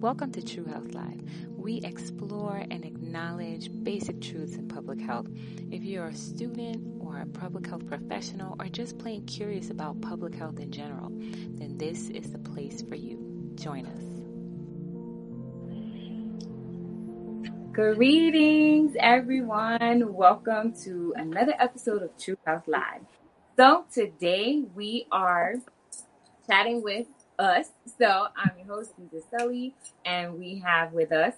Welcome to True Health Live. We explore and acknowledge basic truths in public health. If you're a student or a public health professional or just plain curious about public health in general, then this is the place for you. Join us. Greetings, everyone. Welcome to another episode of True Health Live. So, today we are chatting with us. So I'm your host, Lisa Sully, and we have with us,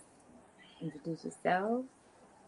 introduce yourself.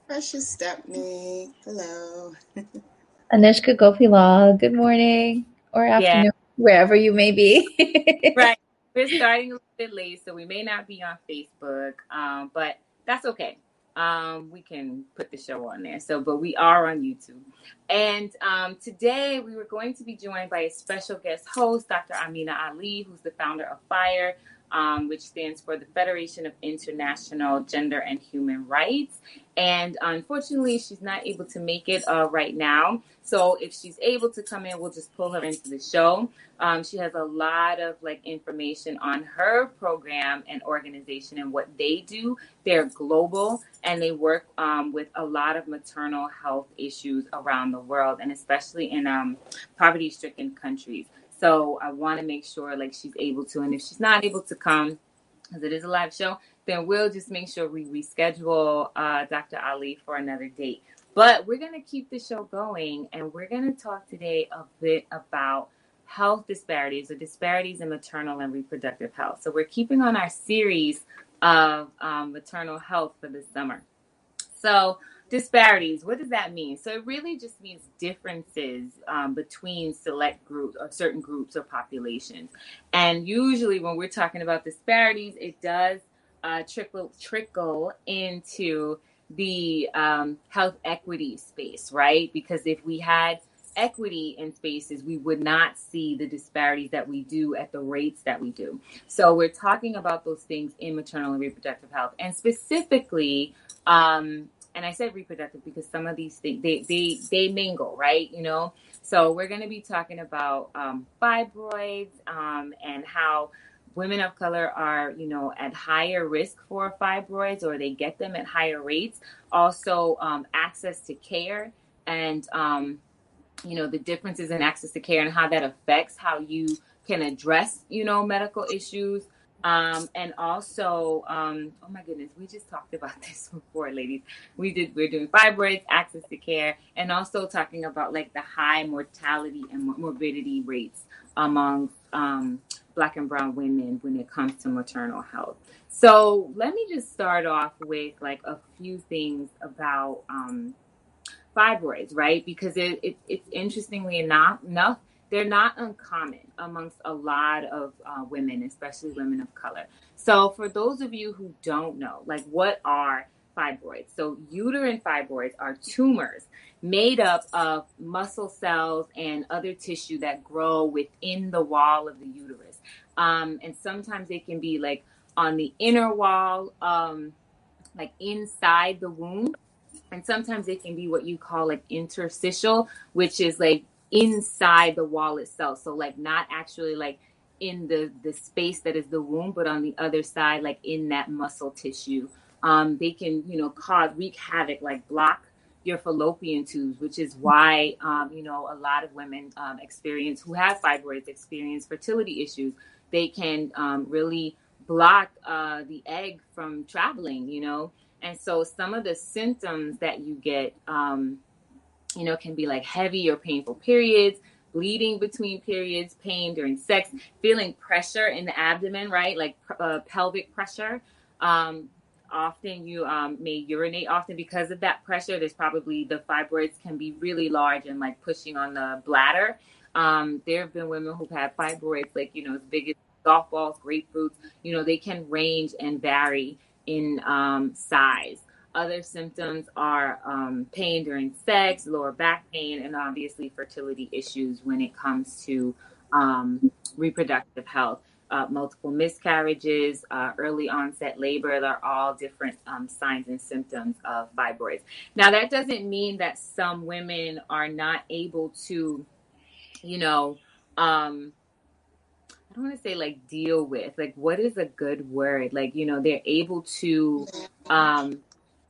Precious Stepney. Hello. Anishka Gopilal. Good morning or afternoon, yeah. wherever you may be. right. We're starting a little bit late, so we may not be on Facebook, um, but that's okay um, we can put the show on there. So, but we are on YouTube. And um, today we were going to be joined by a special guest host, Dr. Amina Ali, who's the founder of FIRE, um, which stands for the Federation of International Gender and Human Rights. And unfortunately, she's not able to make it uh, right now. So if she's able to come in, we'll just pull her into the show. Um, she has a lot of like information on her program and organization and what they do. They're global and they work um, with a lot of maternal health issues around the world, and especially in um, poverty-stricken countries. So I want to make sure like she's able to, and if she's not able to come, because it is a live show, then we'll just make sure we reschedule uh, Dr. Ali for another date. But we're going to keep the show going, and we're going to talk today a bit about health disparities or disparities in maternal and reproductive health. So we're keeping on our series of um, maternal health for this summer. So disparities. What does that mean? So it really just means differences um, between select groups or certain groups or populations. And usually when we're talking about disparities it does uh, trickle trickle into the um, health equity space right? Because if we had equity in spaces, we would not see the disparities that we do at the rates that we do. So we're talking about those things in maternal and reproductive health, and specifically um, and I said reproductive because some of these things they they they mingle, right? You know. So we're going to be talking about um, fibroids um, and how women of color are, you know, at higher risk for fibroids or they get them at higher rates. Also, um, access to care and um, you know the differences in access to care and how that affects how you can address, you know, medical issues. Um, and also, um, oh my goodness, we just talked about this before, ladies. We did, we're doing fibroids, access to care, and also talking about like the high mortality and morbidity rates among um, Black and Brown women when it comes to maternal health. So let me just start off with like a few things about um, fibroids, right? Because it, it, it's interestingly enough, enough they're not uncommon amongst a lot of uh, women, especially women of color. So, for those of you who don't know, like what are fibroids? So, uterine fibroids are tumors made up of muscle cells and other tissue that grow within the wall of the uterus. Um, and sometimes they can be like on the inner wall, um, like inside the womb. And sometimes it can be what you call like interstitial, which is like inside the wall itself. So like not actually like in the the space that is the womb, but on the other side, like in that muscle tissue. Um, they can you know cause wreak havoc, like block your fallopian tubes, which is why um, you know a lot of women um, experience who have fibroids experience fertility issues. They can um, really block uh, the egg from traveling, you know. And so some of the symptoms that you get um, you know, can be like heavy or painful periods, bleeding between periods, pain during sex, feeling pressure in the abdomen, right? Like uh, pelvic pressure. Um, often you um, may urinate often because of that pressure. There's probably the fibroids can be really large and like pushing on the bladder. Um, there have been women who've had fibroids like, you know, as big as golf balls, grapefruits, you know, they can range and vary in um, size. Other symptoms are um, pain during sex, lower back pain, and obviously fertility issues when it comes to um, reproductive health. Uh, multiple miscarriages, uh, early onset labor, they're all different um, signs and symptoms of fibroids. Now, that doesn't mean that some women are not able to, you know, um, I don't want to say like deal with, like what is a good word? Like, you know, they're able to um,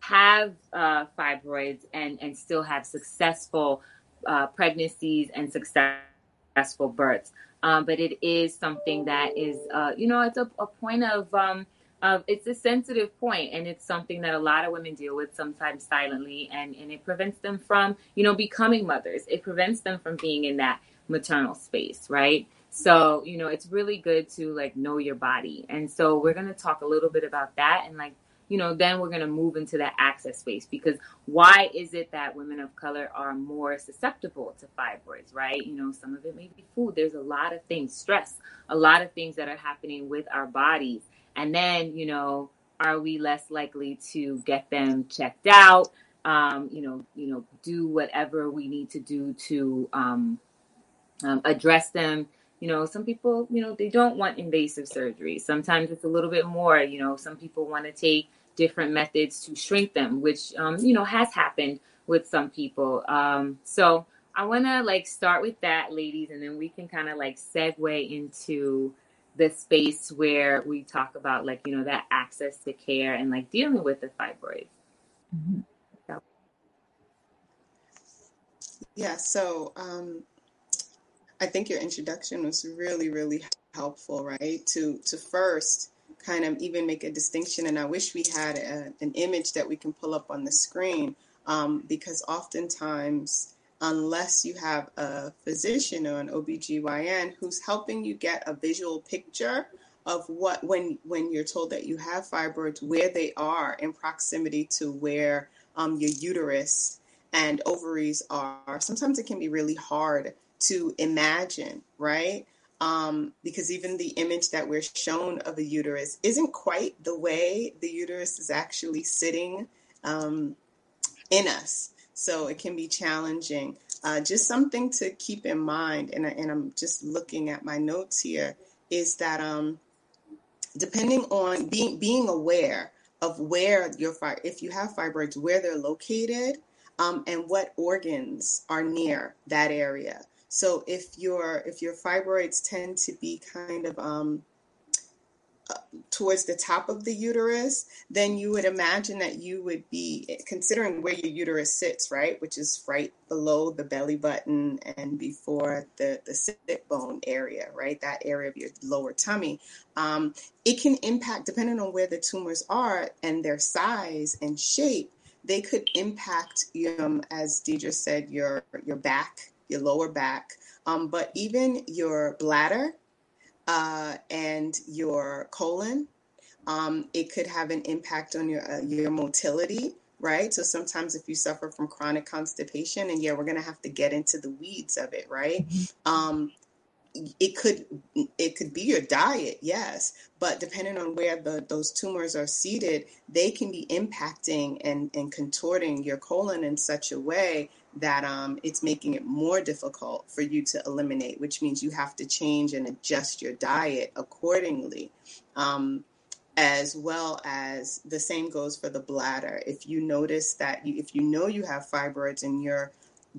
have uh, fibroids and, and still have successful uh, pregnancies and successful births. Um, but it is something that is, uh, you know, it's a, a point of, um, of, it's a sensitive point and it's something that a lot of women deal with sometimes silently and, and it prevents them from, you know, becoming mothers. It prevents them from being in that maternal space, right? So, you know, it's really good to like know your body. And so we're going to talk a little bit about that and like, you know, then we're going to move into that access space because why is it that women of color are more susceptible to fibroids, right? You know, some of it may be food. There's a lot of things, stress, a lot of things that are happening with our bodies. And then, you know, are we less likely to get them checked out? Um, you know, you know, do whatever we need to do to um, um, address them you know some people you know they don't want invasive surgery. Sometimes it's a little bit more you know some people want to take different methods to shrink them which um, you know has happened with some people. Um, so i want to like start with that ladies and then we can kind of like segue into the space where we talk about like you know that access to care and like dealing with the fibroids. Mm-hmm. yeah so um I think your introduction was really, really helpful, right? To to first kind of even make a distinction, and I wish we had a, an image that we can pull up on the screen, um, because oftentimes, unless you have a physician or an OBGYN who's helping you get a visual picture of what when when you're told that you have fibroids, where they are in proximity to where um, your uterus and ovaries are, sometimes it can be really hard to imagine, right? Um, because even the image that we're shown of a uterus isn't quite the way the uterus is actually sitting um, in us. So it can be challenging. Uh, just something to keep in mind, and, I, and I'm just looking at my notes here, is that um, depending on being being aware of where your if you have fibroids, where they're located, um, and what organs are near that area. So if your if your fibroids tend to be kind of um, uh, towards the top of the uterus, then you would imagine that you would be considering where your uterus sits, right, which is right below the belly button and before the the sit bone area, right, that area of your lower tummy. Um, it can impact depending on where the tumors are and their size and shape. They could impact, um, as Deidre said, your your back your lower back, um, but even your bladder uh, and your colon. Um, it could have an impact on your uh, your motility, right? So sometimes if you suffer from chronic constipation, and yeah, we're gonna have to get into the weeds of it, right? Mm-hmm. Um, it could it could be your diet yes but depending on where the those tumors are seated they can be impacting and and contorting your colon in such a way that um, it's making it more difficult for you to eliminate, which means you have to change and adjust your diet accordingly. Um, as well as the same goes for the bladder. If you notice that you, if you know you have fibroids and you're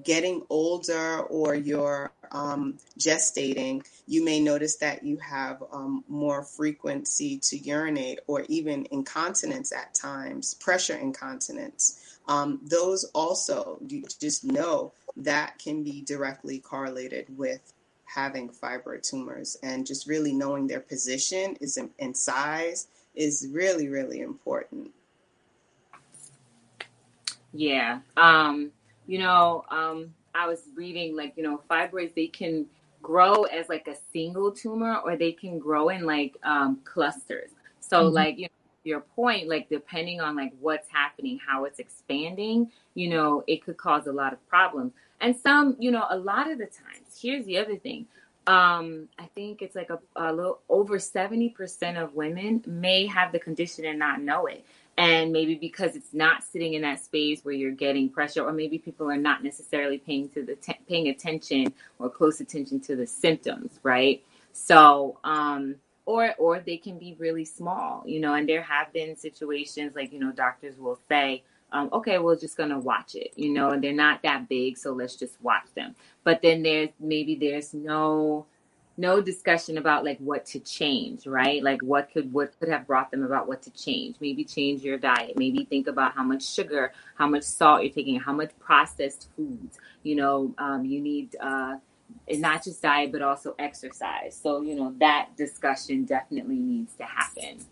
getting older or you're um, gestating, you may notice that you have um, more frequency to urinate or even incontinence at times, pressure incontinence. Um, those also, you just know that can be directly correlated with having fibroid tumors and just really knowing their position is in, in size is really, really important. Yeah. Um, you know, um, I was reading like, you know, fibroids, they can grow as like a single tumor or they can grow in like um, clusters. So, mm-hmm. like, you know, your point, like depending on like what's happening, how it's expanding, you know, it could cause a lot of problems. And some, you know, a lot of the times, here's the other thing. Um, I think it's like a, a little over 70% of women may have the condition and not know it. And maybe because it's not sitting in that space where you're getting pressure, or maybe people are not necessarily paying to the te- paying attention or close attention to the symptoms, right? So, um, or or they can be really small you know and there have been situations like you know doctors will say um, okay we're just gonna watch it you know and they're not that big so let's just watch them but then there's maybe there's no no discussion about like what to change, right? Like what could what could have brought them about what to change. Maybe change your diet. Maybe think about how much sugar, how much salt you're taking, how much processed foods. You know, um, you need uh, not just diet but also exercise. So you know that discussion definitely needs to happen.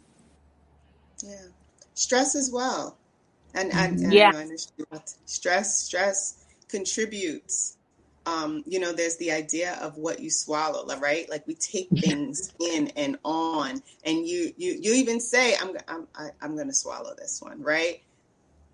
Yeah, stress as well, and and, and yeah, stress stress contributes um, you know, there's the idea of what you swallow, right? Like we take things in and on, and you you you even say, "I'm I'm I'm going to swallow this one," right?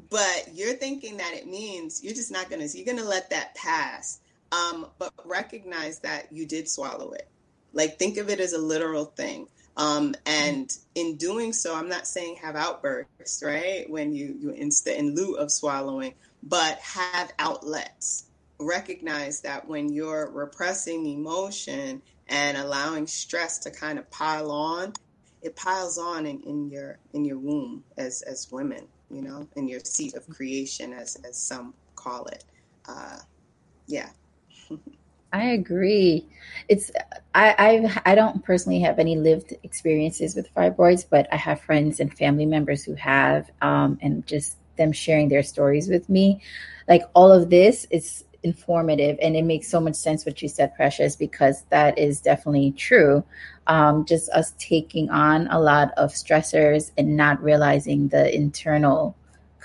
But you're thinking that it means you're just not going to. You're going to let that pass, um, but recognize that you did swallow it. Like think of it as a literal thing. Um, and in doing so, I'm not saying have outbursts, right? When you you instead in lieu of swallowing, but have outlets recognize that when you're repressing emotion and allowing stress to kind of pile on, it piles on in, in your in your womb as as women, you know, in your seat of creation, as as some call it. Uh, yeah. I agree. It's I I I don't personally have any lived experiences with fibroids, but I have friends and family members who have, um, and just them sharing their stories with me. Like all of this is informative and it makes so much sense what you said precious because that is definitely true um, just us taking on a lot of stressors and not realizing the internal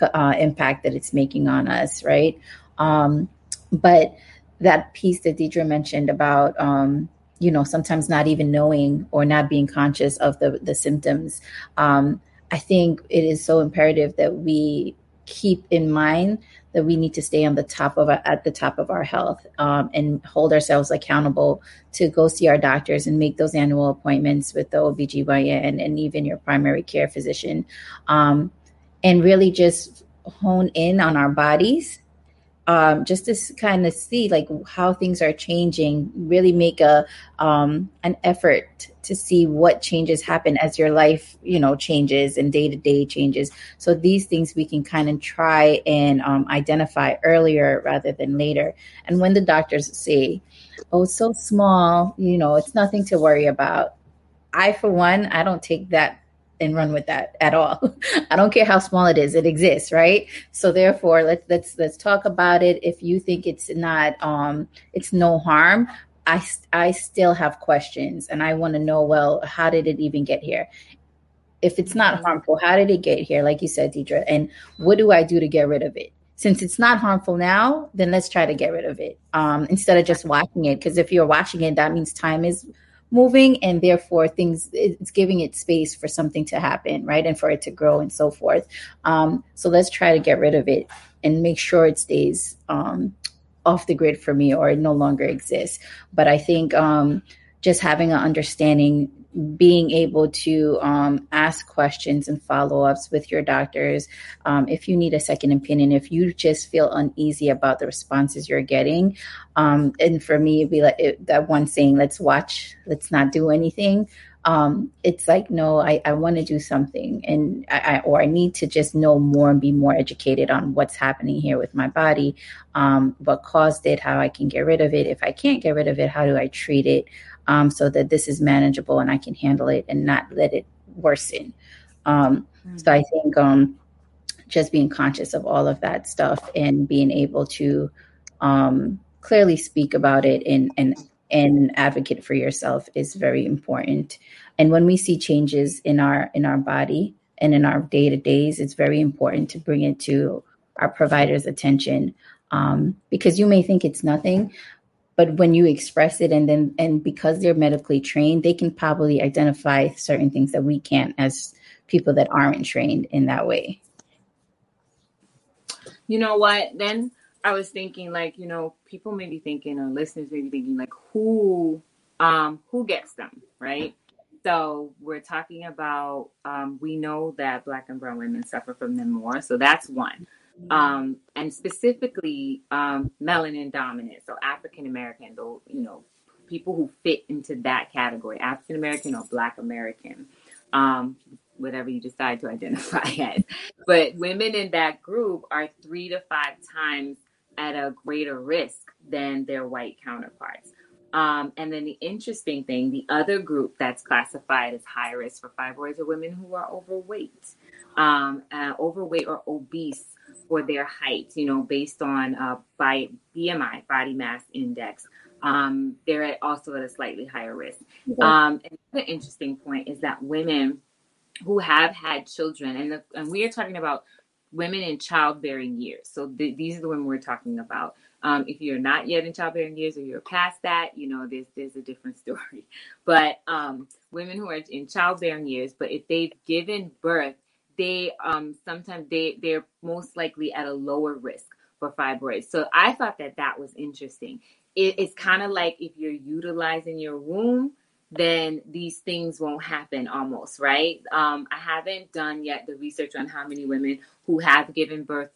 uh, impact that it's making on us right um, but that piece that deidre mentioned about um, you know sometimes not even knowing or not being conscious of the the symptoms. Um, i think it is so imperative that we keep in mind that we need to stay on the top of our, at the top of our health um, and hold ourselves accountable to go see our doctors and make those annual appointments with the OBGYN and even your primary care physician. Um, and really just hone in on our bodies um, just to kind of see like how things are changing really make a um, an effort to see what changes happen as your life you know changes and day to day changes. So these things we can kind of try and um, identify earlier rather than later. And when the doctors say oh it's so small you know it's nothing to worry about i for one i don't take that and run with that at all. I don't care how small it is; it exists, right? So therefore, let's let's let's talk about it. If you think it's not, um, it's no harm. I I still have questions, and I want to know. Well, how did it even get here? If it's not harmful, how did it get here? Like you said, Deidre, and what do I do to get rid of it? Since it's not harmful now, then let's try to get rid of it um, instead of just watching it. Because if you're watching it, that means time is moving and therefore things it's giving it space for something to happen right and for it to grow and so forth. Um, so let's try to get rid of it and make sure it stays um, off the grid for me or it no longer exists. But i think um, just having an understanding being able to um, ask questions and follow ups with your doctors. Um, if you need a second opinion, if you just feel uneasy about the responses you're getting. Um, and for me, it'd be like it, that one saying, let's watch, let's not do anything. Um, it's like, no, I, I want to do something and I, I, or I need to just know more and be more educated on what's happening here with my body, um, what caused it, how I can get rid of it. If I can't get rid of it, how do I treat it? Um, so that this is manageable and I can handle it and not let it worsen. Um, mm-hmm. So I think um, just being conscious of all of that stuff and being able to um, clearly speak about it and and and advocate for yourself is very important. And when we see changes in our in our body and in our day to days, it's very important to bring it to our provider's attention um, because you may think it's nothing, but when you express it and then and because they're medically trained they can probably identify certain things that we can't as people that aren't trained in that way. You know what? Then i was thinking like you know people may be thinking or listeners may be thinking like who um who gets them right? So we're talking about um, we know that black and brown women suffer from them more. So that's one um, and specifically um, melanin dominant, so African American, though you know people who fit into that category, African American or Black American, um, whatever you decide to identify as. But women in that group are three to five times at a greater risk than their white counterparts. Um, and then the interesting thing, the other group that's classified as high risk for fibroids are women who are overweight, um, uh, overweight or obese for their height, you know, based on uh, by BMI, body mass index. Um, they're also at a slightly higher risk. Um, and the interesting point is that women who have had children, and, the, and we are talking about women in childbearing years. So th- these are the women we're talking about. Um, if you're not yet in childbearing years or you're past that, you know, there's there's a different story. But um, women who are in childbearing years, but if they've given birth, they um, sometimes they they're most likely at a lower risk for fibroids. So I thought that that was interesting. It, it's kind of like if you're utilizing your womb, then these things won't happen almost, right? Um, I haven't done yet the research on how many women who have given birth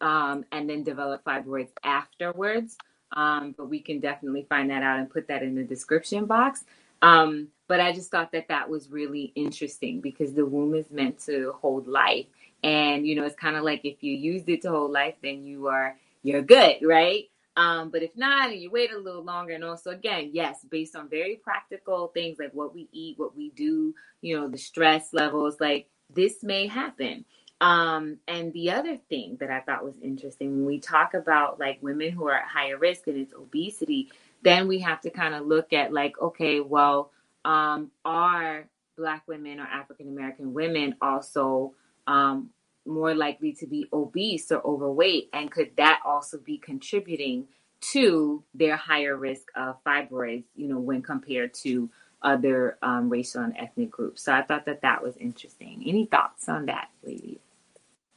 um, and then develop fibroids afterwards. Um, but we can definitely find that out and put that in the description box. Um, but I just thought that that was really interesting because the womb is meant to hold life. And, you know, it's kind of like if you used it to hold life, then you are, you're good, right? Um, but if not, and you wait a little longer, and also again, yes, based on very practical things like what we eat, what we do, you know, the stress levels, like this may happen. Um, and the other thing that I thought was interesting when we talk about like women who are at higher risk and it's obesity, then we have to kind of look at like, okay, well, um, are Black women or African American women also um, more likely to be obese or overweight? And could that also be contributing to their higher risk of fibroids, you know, when compared to other um, racial and ethnic groups? So I thought that that was interesting. Any thoughts on that, ladies?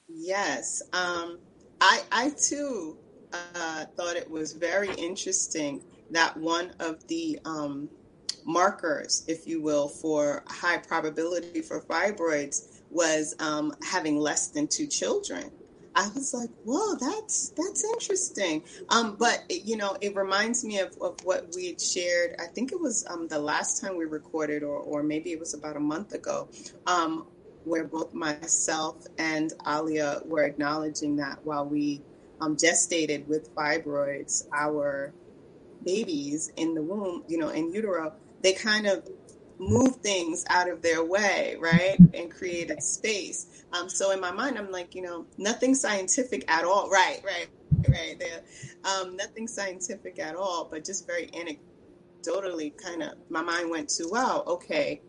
Yes. Um, I, I too uh, thought it was very interesting that one of the um, markers, if you will, for high probability for fibroids was um, having less than two children. I was like, whoa, that's that's interesting. Um, but it, you know, it reminds me of, of what we had shared. I think it was um, the last time we recorded, or or maybe it was about a month ago, um, where both myself and Alia were acknowledging that while we um, gestated with fibroids, our babies in the womb, you know, in utero, they kind of move things out of their way, right? And created space. Um, so in my mind, I'm like, you know, nothing scientific at all. Right, right, right. There, um, nothing scientific at all, but just very anecdotally kind of, my mind went to, wow, okay,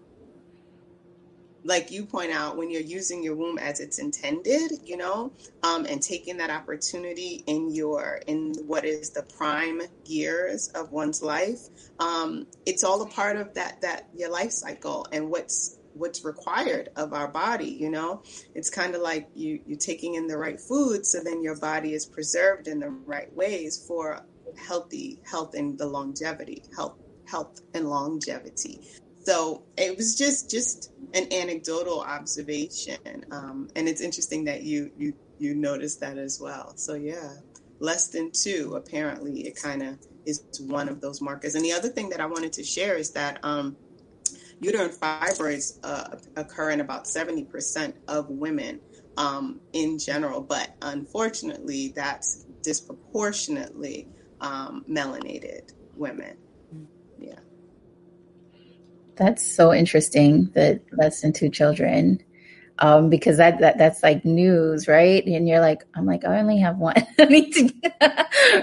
like you point out, when you're using your womb as it's intended, you know, um, and taking that opportunity in your in what is the prime years of one's life, um, it's all a part of that that your life cycle and what's what's required of our body. You know, it's kind of like you you're taking in the right food, so then your body is preserved in the right ways for healthy health and the longevity health health and longevity so it was just just an anecdotal observation, um, and it's interesting that you you you noticed that as well. So yeah, less than two apparently it kind of is one of those markers. And the other thing that I wanted to share is that um, uterine fibroids uh, occur in about seventy percent of women um, in general, but unfortunately, that's disproportionately um, melanated women. Yeah. That's so interesting that less than two children. Um, because that, that that's like news, right? And you're like, I'm like, I only have one.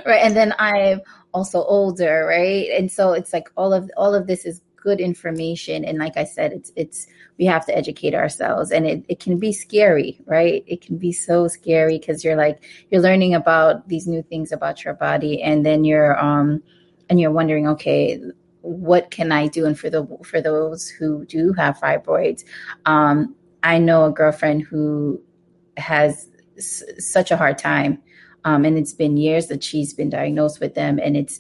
Right. And then I'm also older, right? And so it's like all of all of this is good information. And like I said, it's it's we have to educate ourselves and it, it can be scary, right? It can be so scary because you're like you're learning about these new things about your body and then you're um and you're wondering, okay, what can I do? And for the for those who do have fibroids, um, I know a girlfriend who has s- such a hard time, um, and it's been years that she's been diagnosed with them, and it's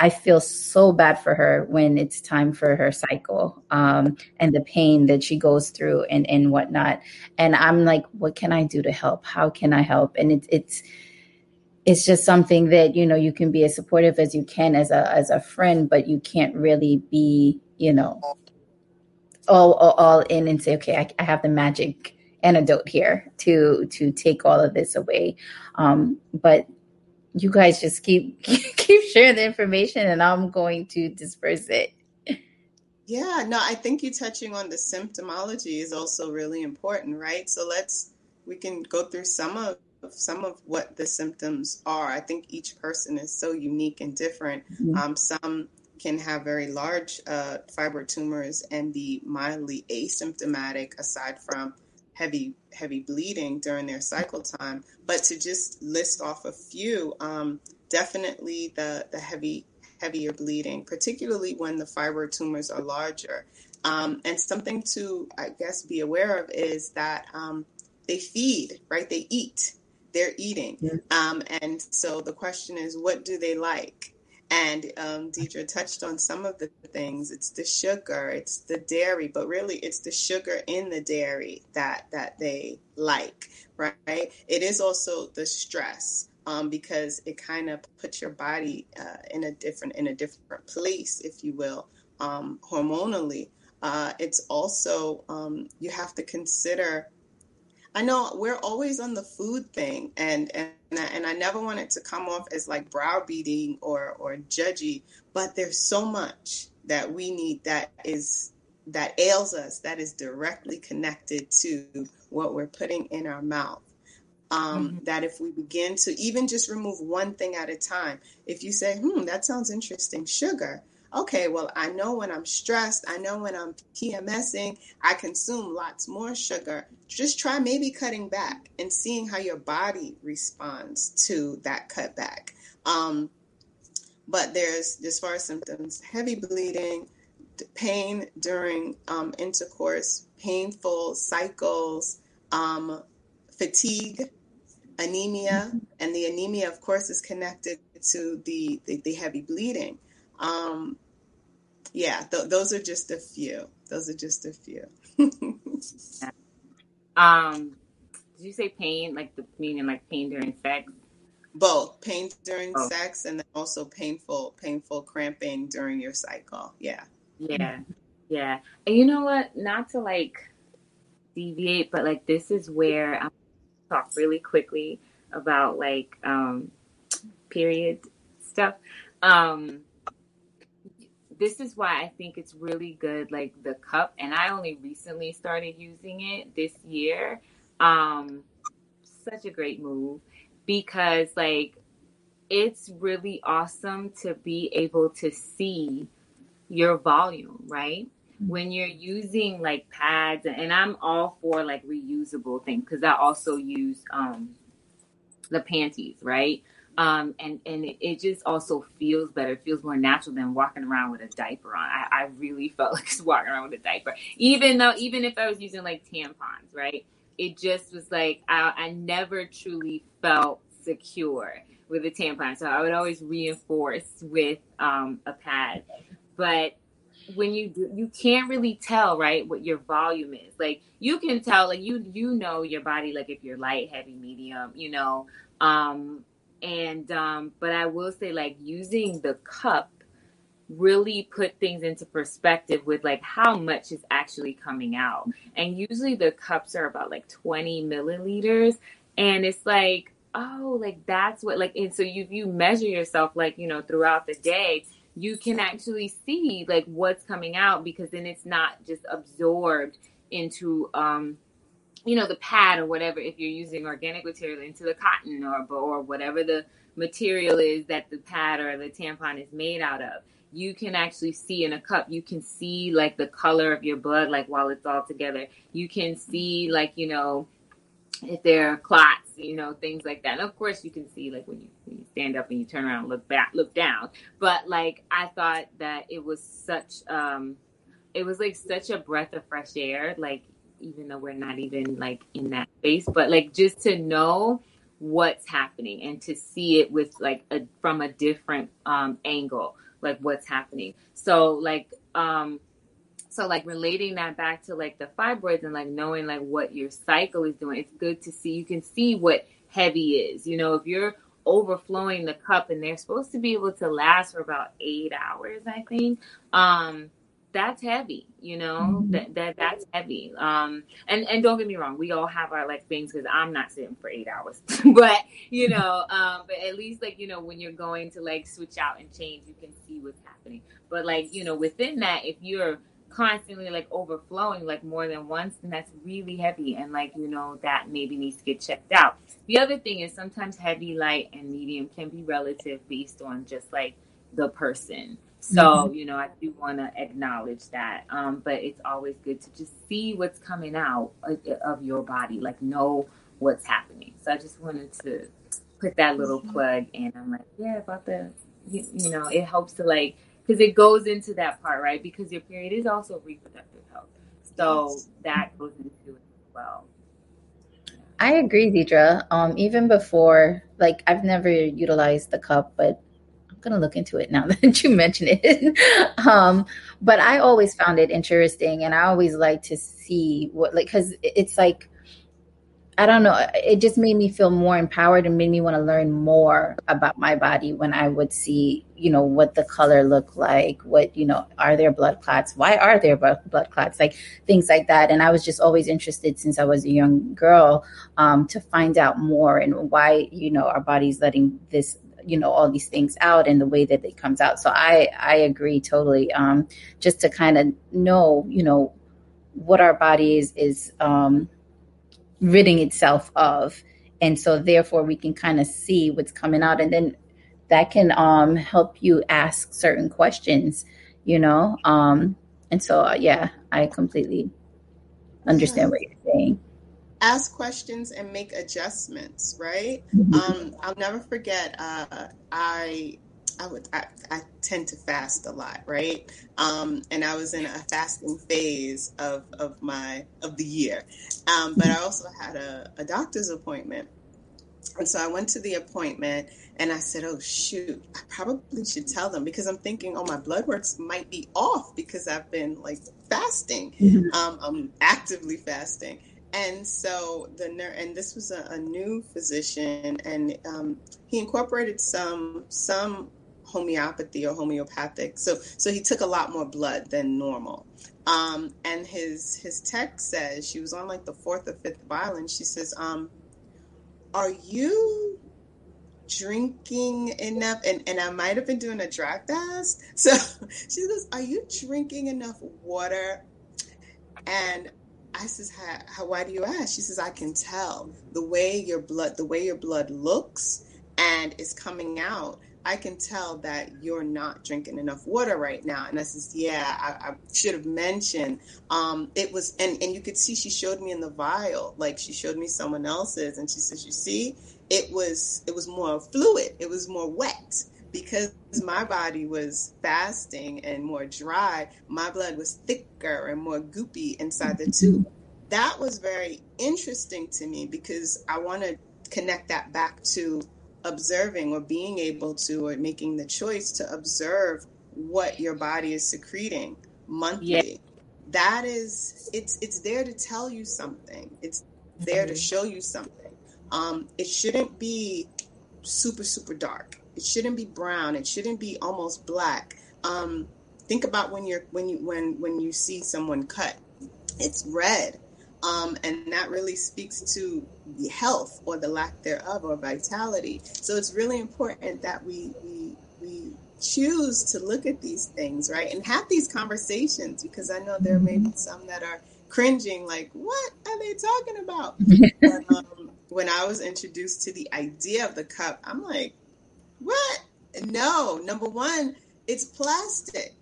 I feel so bad for her when it's time for her cycle um, and the pain that she goes through and and whatnot. And I'm like, what can I do to help? How can I help? And it's it's it's just something that you know you can be as supportive as you can as a as a friend but you can't really be you know all all, all in and say okay I, I, have the magic antidote here to to take all of this away um, but you guys just keep keep sharing the information, and I'm going to disperse it. Yeah, no, I think you touching on the symptomology is also really important, right? So let's we can go through some of some of what the symptoms are. I think each person is so unique and different. Mm-hmm. Um, some can have very large uh, fibroid tumors and be mildly asymptomatic, aside from heavy heavy bleeding during their cycle time. But to just list off a few, um, definitely the the heavy heavier bleeding, particularly when the fibroid tumors are larger. Um, and something to, I guess, be aware of is that um, they feed, right? They eat. They're eating. Um, and so the question is, what do they like? And um, Deidre touched on some of the things. It's the sugar, it's the dairy, but really it's the sugar in the dairy that that they like, right? It is also the stress um, because it kind of puts your body uh, in a different in a different place, if you will, um, hormonally. Uh, it's also um, you have to consider. I know we're always on the food thing, and and I, and I never want it to come off as like browbeating or or judgy, but there's so much that we need that is that ails us that is directly connected to what we're putting in our mouth um, mm-hmm. That if we begin to even just remove one thing at a time, if you say, hmm, that sounds interesting, sugar. Okay, well, I know when I'm stressed, I know when I'm PMSing, I consume lots more sugar. Just try maybe cutting back and seeing how your body responds to that cutback. Um, but there's, as far as symptoms, heavy bleeding, pain during um, intercourse, painful cycles, um, fatigue, anemia, and the anemia, of course, is connected to the the, the heavy bleeding. Um, yeah, th- those are just a few. Those are just a few. um, did you say pain, like the meaning, like pain during sex? Both pain during oh. sex and then also painful, painful cramping during your cycle. Yeah. Yeah. Yeah. And you know what? Not to like deviate, but like this is where I'm talk really quickly about like um, period stuff. Um, this is why I think it's really good, like the cup. And I only recently started using it this year. Um, such a great move because, like, it's really awesome to be able to see your volume, right? when you're using like pads and i'm all for like reusable things because i also use um the panties right um and and it, just also feels better. It feels more natural than walking around with a diaper on. I, I really felt like just walking around with a diaper. Even though even if i was using like tampons right? It just was like i, I never truly felt secure with a tampon. So i would always reinforce with um a pad. But when you you can't really tell right what your volume is. Like you can tell like you you know your body like if you're light heavy medium you know? Um and um but i will say like using the cup really put things into perspective with like how much is actually coming out. And usually the cups are about like 20 milliliters. And it's like oh like that's what like and so you you measure yourself like you know throughout the day you can actually see like what's coming out because then it's not just absorbed into um you know the pad or whatever if you're using organic material into the cotton or or whatever the material is that the pad or the tampon is made out of you can actually see in a cup you can see like the color of your blood like while it's all together you can see like you know if there are clots, you know, things like that. And of course, you can see like when you, when you stand up and you turn around and look back, look down. But like, I thought that it was such, um, it was like such a breath of fresh air. Like, even though we're not even like in that space, but like just to know what's happening and to see it with like a from a different um angle, like what's happening. So like um so like relating that back to like the fibroids and like knowing like what your cycle is doing it's good to see you can see what heavy is you know if you're overflowing the cup and they're supposed to be able to last for about eight hours i think um that's heavy you know? Mm-hmm. that, that that's heavy. Um and and don't get me wrong we all have our like things because i'm not sitting for eight hours. But you know um but at least like you know when you're going to like switch out and change you can see what's happening. But like you know within that if you're constantly like overflowing like more than once then that's really heavy and like you know that maybe needs to get checked out. The other thing is sometimes heavy light and medium can be relative based on just like the person so, mm-hmm. you know, I do want to acknowledge that. Um, but it's always good to just see what's coming out of your body, like know what's happening. So I just wanted to put that little mm-hmm. plug in. I'm like, yeah, about the, you, you know, it helps to like, because it goes into that part, right? Because your period is also reproductive health. So that goes into it as well. I agree, Deidre. Um, even before, like, I've never utilized the cup, but gonna look into it now that you mention it. um, but I always found it interesting, and I always like to see what like because it's like I don't know. It just made me feel more empowered and made me want to learn more about my body when I would see, you know, what the color looked like, what, you know, are there blood clots? Why are there blood clots? Like things like that. And I was just always interested since I was a young girl um, to find out more and why, you know, our body's letting this you know all these things out and the way that it comes out. So i i agree totally um just to kind of know you know what our body is is um ridding itself of. And so therefore we can kind of see what's coming out and then that can um help you ask certain questions you know um and so uh, yeah i completely understand what you're saying ask questions and make adjustments, right? Mm-hmm. Um, I'll never forget. Uh, I I would I, I, tend to fast a lot, right? Um, and I was in a fasting phase of of my of the year, um, but I also had a, a doctor's appointment, and so I went to the appointment and I said, "Oh shoot, I probably should tell them because I'm thinking, oh, my blood works might be off because I've been like fasting. Mm-hmm. Um, I'm actively fasting." And so the and this was a, a new physician, and um, he incorporated some some homeopathy or homeopathic. So so he took a lot more blood than normal. Um, and his his text says she was on like the fourth or fifth vial, and she says, um, "Are you drinking enough?" And and I might have been doing a dry fast. So she goes, "Are you drinking enough water?" And I says, how, how, why do you ask? She says, I can tell the way your blood, the way your blood looks and is coming out. I can tell that you're not drinking enough water right now. And I says, yeah, I, I should have mentioned. Um, it was, and, and you could see she showed me in the vial, like she showed me someone else's, and she says, you see, it was, it was more fluid. It was more wet because my body was fasting and more dry, my blood was thicker and more goopy inside the tube. That was very interesting to me because I want to connect that back to observing or being able to or making the choice to observe what your body is secreting monthly. Yeah. That is it's it's there to tell you something. It's there mm-hmm. to show you something. Um, it shouldn't be super super dark it shouldn't be brown. It shouldn't be almost black. Um, think about when you're when you when when you see someone cut, it's red, um, and that really speaks to the health or the lack thereof or vitality. So it's really important that we we we choose to look at these things right and have these conversations because I know there may be some that are cringing like what are they talking about but, um, when i was introduced to the idea of the cup i'm like what? No, number one, it's plastic,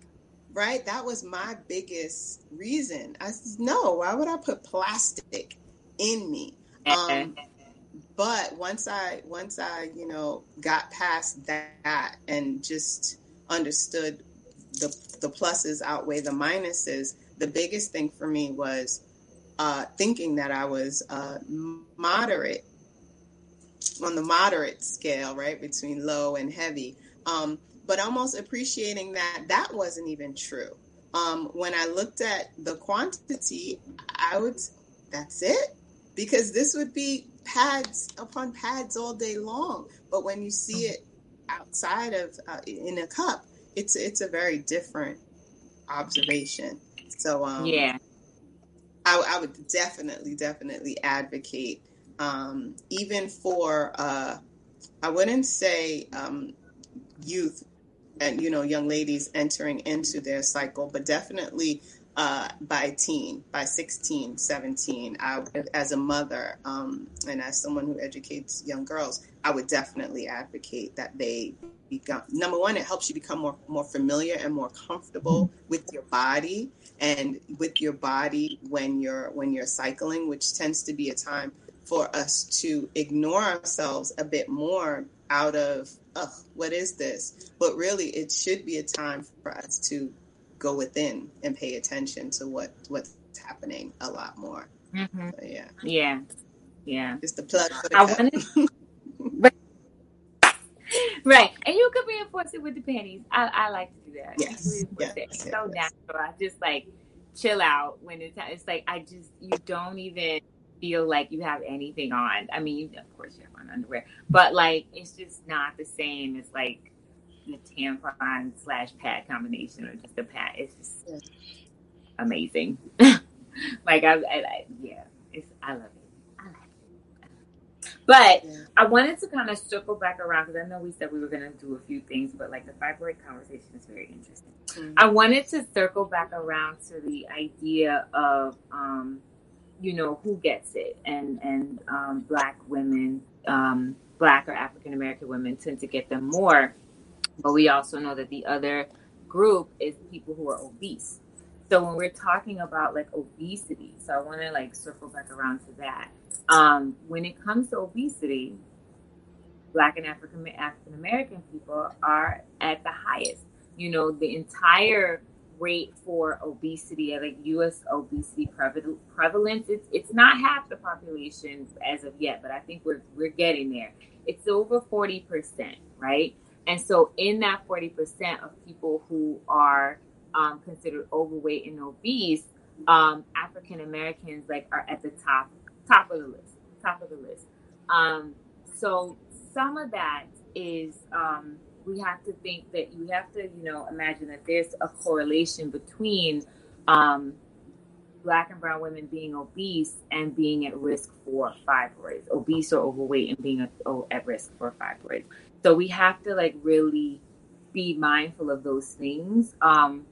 right? That was my biggest reason. I said, no, why would I put plastic in me? Um, but once I once I you know got past that and just understood the the pluses outweigh the minuses, the biggest thing for me was uh, thinking that I was uh, moderate on the moderate scale, right, between low and heavy. Um, but almost appreciating that that wasn't even true. Um, when I looked at the quantity, I would, that's it, because this would be pads upon pads all day long. But when you see it outside of uh, in a cup, it's it's a very different observation. So um, yeah, I, I would definitely, definitely advocate um, even for uh, I wouldn't say um, youth and you know young ladies entering into their cycle, but definitely uh, by teen, by 16, 17. I, as a mother um, and as someone who educates young girls, I would definitely advocate that they become number one. It helps you become more more familiar and more comfortable with your body and with your body when you're when you're cycling, which tends to be a time for us to ignore ourselves a bit more out of oh, what is this? But really, it should be a time for us to go within and pay attention to what what's happening a lot more. Mm-hmm. So, yeah, yeah, yeah. Just the plug. For the I wanted, right. right, and you could reinforce it with the panties. I, I like to do that. Yes, You can reinforce yes. It's yes, so yes. natural. I just like chill out when it's. It's like I just you don't even feel like you have anything on. I mean, of course you have on underwear, but like it's just not the same as like the tampon slash pad combination or just a pad. It's just amazing. like I, I, I, yeah, it's I love it. I like it. But Yeah. I wanted to kind of circle back around because I know we said we were going to do a few things, but like the fibroid conversation is very interesting. Mhm. I wanted to circle back around to the idea of, um, you know, who gets it, and and um, black women, um, black or African American women tend to get them more, but we also know that the other group is people who are obese. So when we're talking about like obesity, so I want to like circle back around to that. Um, when it comes to obesity, Black and African African American people are at the highest. You know, the entire rate for obesity, like U.S. obesity prevalence, it's it's not half the population as of yet, but I think we're we're getting there. It's over forty percent, right? And so, in that forty percent of people who are um, considered overweight and obese, um, African Americans like are at the top top of the list, top of the list. Um, so some of that is um, we have to think that you have to you know imagine that there's a correlation between um, black and brown women being obese and being at risk for fibroids, obese or overweight and being at, oh, risk for fibroids. So we have to like really be mindful of those things. Um,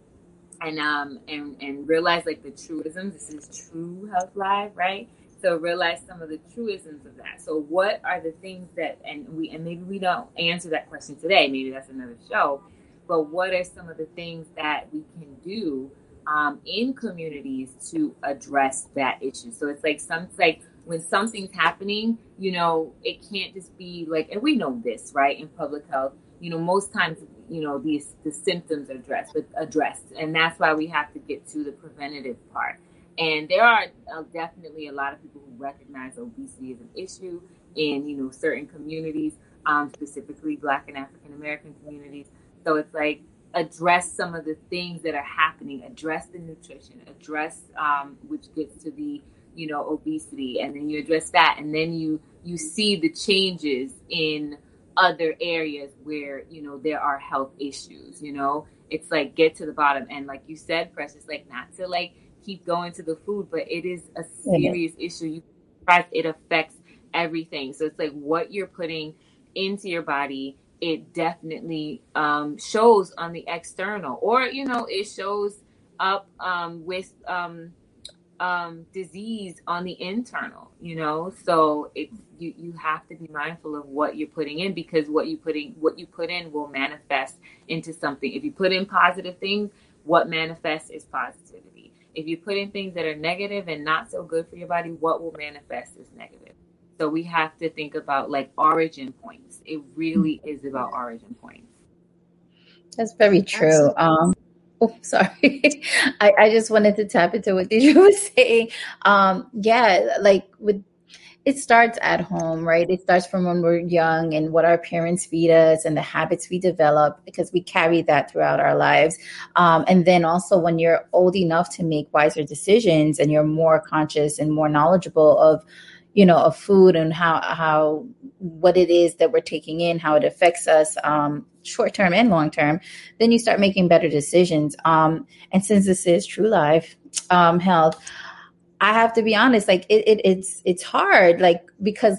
and um and and realize like the truisms. This is True Health Live, right? So realize some of the truisms of that. So what are the things that and we and maybe we don't answer that question today. Maybe that's another show. But what are some of the things that we can do um, in communities to address that issue? So it's like some like when something's happening, you know, it can't just be like, and we know this, right? In public health, you know, most times, you know, these the symptoms are addressed, but addressed, and that's why we have to get to the preventative part. And there are uh, definitely a lot of people who recognize obesity as an issue in you know certain communities, um, specifically Black and African American communities. So it's like address some of the things that are happening, address the nutrition, address um, which gets to the you know obesity, and then you address that, and then you you see the changes in other areas where you know there are health issues. You know, it's like get to the bottom, and like you said, Precious, like not to like keep going to the food, but it is a serious issue. You it affects everything. So it's like what you're putting into your body. It definitely um, shows on the external, or you know, it shows up um, with um, um, disease on the internal. You know, so it's you you have to be mindful of what you're putting in because what you putting what you put in will manifest into something. If you put in positive things, what manifests is positivity. If you put in things that are negative and not so good for your body, what will manifest is negative. So we have to think about like origin points. It really is about origin points. That's very true. Um, oh, sorry. I, I just wanted to tap into what Deidre was saying. Um, yeah, like with it starts at home, right? It starts from when we're young and what our parents feed us and the habits we develop because we carry that throughout our lives. Um, and then also when you're old enough to make wiser decisions and you're more conscious and more knowledgeable of you know of food and how how what it is that we're taking in how it affects us um, short term and long term then you start making better decisions um, and since this is true life um, health i have to be honest like it, it it's it's hard like because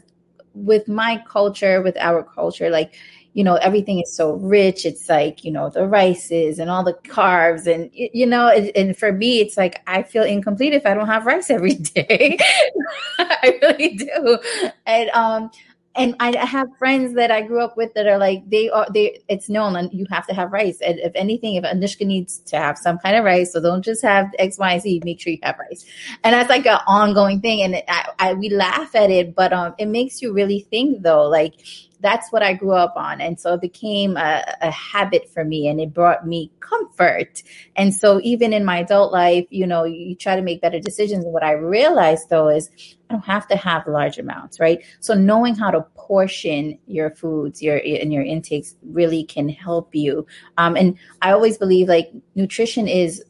with my culture with our culture like you know everything is so rich. It's like you know the rices and all the carbs and you know and for me it's like i feel incomplete if i don't have rice every day. I really do. And um and I have friends that I grew up with that are like they are they. It's known and you have to have rice. And if anything, if Anushka needs to have some kind of rice, so don't just have X, Y, Z. Make sure you have rice, and that's like an ongoing thing. And I, I we laugh at it, but um, it makes you really think though. Like that's what I grew up on. And so it became a, a, habit for me and it brought me comfort. And so even in my adult life, you know, you try to make better decisions. And what I realized though is I don't have to have large amounts, right? So knowing how to portion your foods, your and your intakes really can help you. Um, and I always believe like nutrition is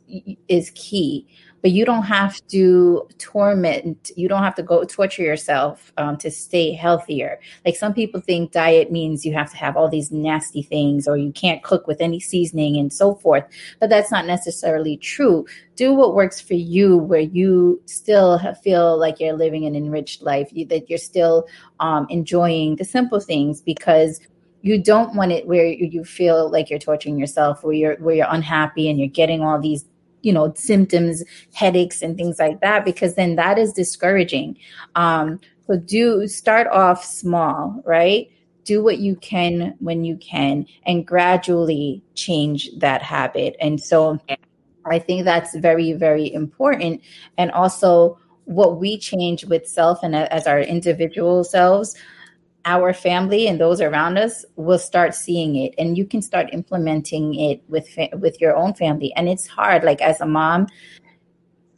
is key but you don't have to torment you don't have to go torture yourself um, to stay healthier. Like some people think diet means you have to have all these nasty things or you can't cook with any seasoning and so forth but that's not necessarily true. Do what works for you where you still feel like you're living an enriched life you, that you're still um, enjoying the simple things because you don't want it where you feel like you're torturing yourself where you're where you're unhappy and you're getting all these you know symptoms headaches and things like that because then that is discouraging. Um so do start off small right? Do what you can when you can and gradually change that habit. And so i think that's very very important. And also what we change with self and as our individual selves our family and those around us will start seeing it and you can start implementing it with with your own family. And it's hard like as a mom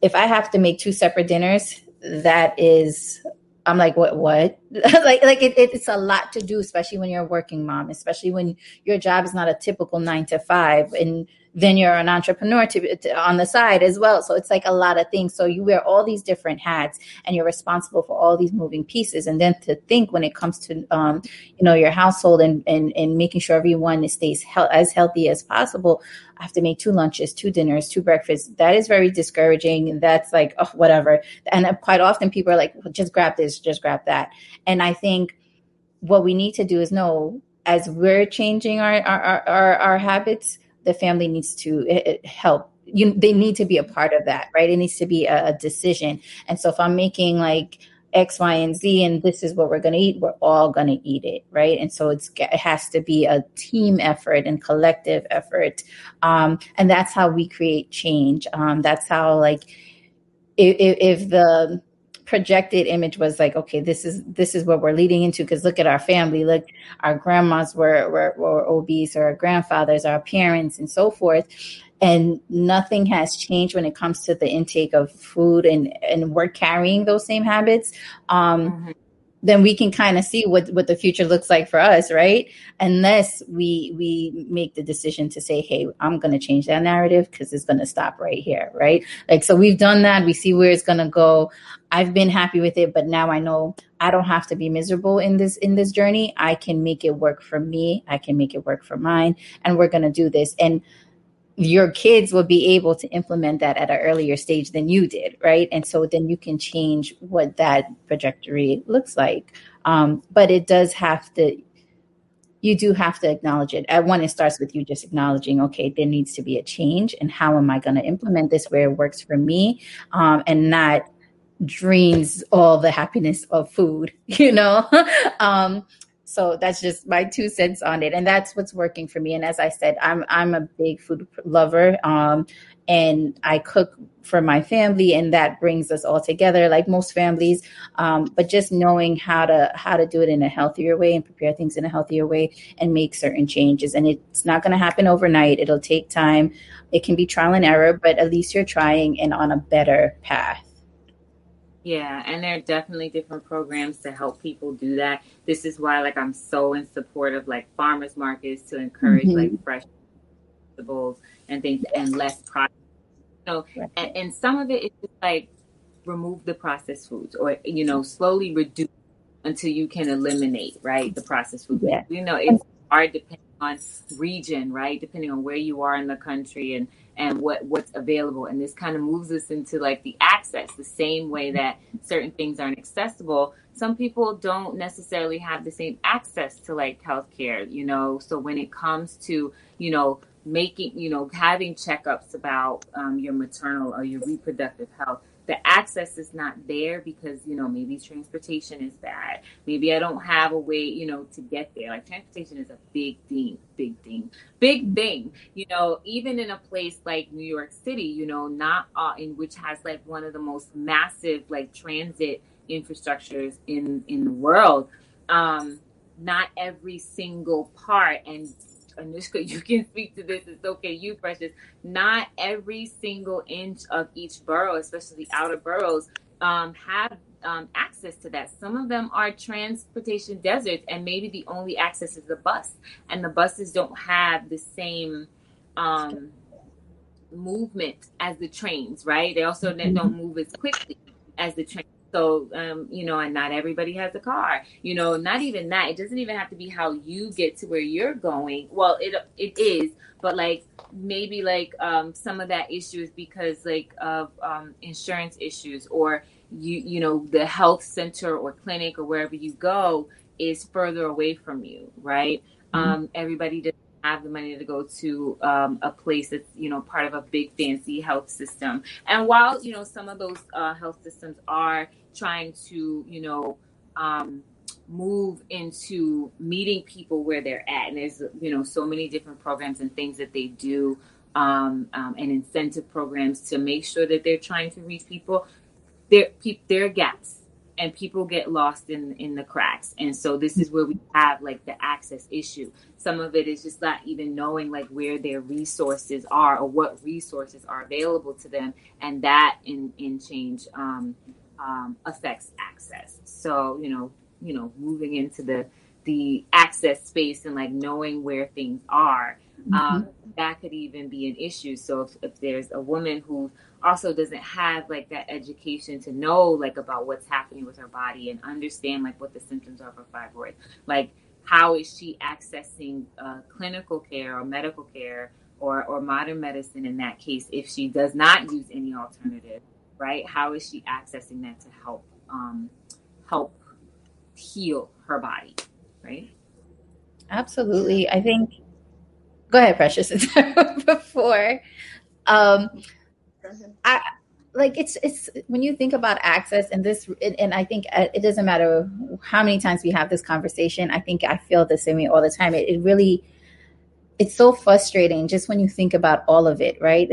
if i have to make two separate dinners that is i'm like what what? Like like it, it's a lot to do especially when you're a working mom especially when your job is not a typical 9 to 5 and then you're an entrepreneur to, to, on the side as well. So it's like a lot of things. So you wear all these different hats and you're responsible for all these moving pieces. And then to think when it comes to, um, you know, your household and, and, and making sure everyone stays he- as healthy as possible. I have to make two lunches, two dinners, two breakfasts. That is very discouraging. And that's like, oh, whatever. And quite often people are like, well, just grab this, just grab that. And I think what we need to do is know as we're changing our, our, our, our habits, the family needs to eh, eh, help you they need to be a part of that right it needs to be a, a decision and so if i'm making like X, Y, and Z, and this is what we're going to eat, we're all going to eat it, right? And so it's it has to be a team effort and collective effort, um, and that's how we create change. Um, that's how like if, if the projected image was like, okay, this is this is what we're leading into. Because look at our family, look, our grandmas were, were were obese, or our grandfathers, our parents, and so forth. And nothing has changed when it comes to the intake of food, and and we're carrying those same habits. Um, mm-hmm then we can kind of see what what the future looks like for us right? Unless we we make the decision to say hey i'm going to change that narrative because it's going to stop right here right? Like so we've done that. We see where it's going to go. I've been happy with it but now i know i don't have to be miserable in this in this journey. I can make it work for me. I can make it work for mine and we're going to do this. And your kids will be able to implement that at an earlier stage than you did, right? And so then you can change what that trajectory looks like. Um, but it does have to, you do have to acknowledge it. At one, it starts with you just acknowledging, okay, there needs to be a change, and how am I going to implement this where it works for me, um, and not drains all the happiness of food, you know? um, so that's just my two cents on it, and that's what's working for me. And as I said, I'm I'm a big food lover, um, and I cook for my family, and that brings us all together, like most families. Um, but just knowing how to how to do it in a healthier way and prepare things in a healthier way and make certain changes, and it's not going to happen overnight. It'll take time. It can be trial and error, but at least you're trying and on a better path. Yeah, and there are definitely different programs to help people do that. This is why, like, I'm so in support of like farmers markets to encourage mm-hmm. like fresh vegetables and things and less processed. You know, and, and some of it is just like remove the processed foods or you know slowly reduce until you can eliminate right the processed foods Yeah. you know it's hard depending on region right? Depending on where you are in the country and and what what's available. And this kind of moves us into like the access the same way that certain things aren't accessible. Some people don't necessarily have the same access to like healthcare you know? So when it comes to you know making you know having checkups about um, your maternal or your reproductive health the access is not there because you know maybe transportation is bad. Maybe i don't have a way you know to get there. Like transportation is a big thing big thing big thing. You know even in a place like new york city you know not uh, in which has like one of the most massive like transit infrastructures in in the world um not every single part and Anushka, you can speak to this. It's okay, you precious. Not every single inch of each borough, especially the outer boroughs, um, have um, access to that. Some of them are transportation deserts, and maybe the only access is the bus, and the buses don't have the same um, movement as the trains, right? They also don't move as quickly as the train. So, um, you know, and not everybody has a car. You know, not even that. It doesn't even have to be how you get to where you're going. Well, it it is, but like maybe like um, some of that issue is because like of um, insurance issues, or you you know the health center or clinic or wherever you go is further away from you, right? Um, everybody doesn't have the money to go to um, a place that's you know part of a big fancy health system. And while you know some of those uh, health systems are trying to you know um, move into meeting people where they're at, and there's you know so many different programs and things that they do. Um, um, and incentive programs to make sure that they're trying to reach people. There, there are gaps, and people get lost in in the cracks. And so this is where we have like the access issue. Some of it is just not even knowing like where their resources are or what resources are available to them, and that in in change um, um, affects access. So you know, you know, moving into the the access space and like knowing where things are, um, that could even be an issue. So if, if there's a woman who also doesn't have like that education to know like about what's happening with her body and understand like what the symptoms are for fibroids. like how is she accessing uh, clinical care or medical care or, or modern medicine in that case if she does not use any alternative, right? How is she accessing that to help um, help heal her body, right? Absolutely. I think go ahead, Precious. Before um I like it's it's when you think about access and this and and I think uh, it doesn't matter how many times we have this conversation. I think I feel the same way all the time. It, it really it's so frustrating just when you think about all of it, right?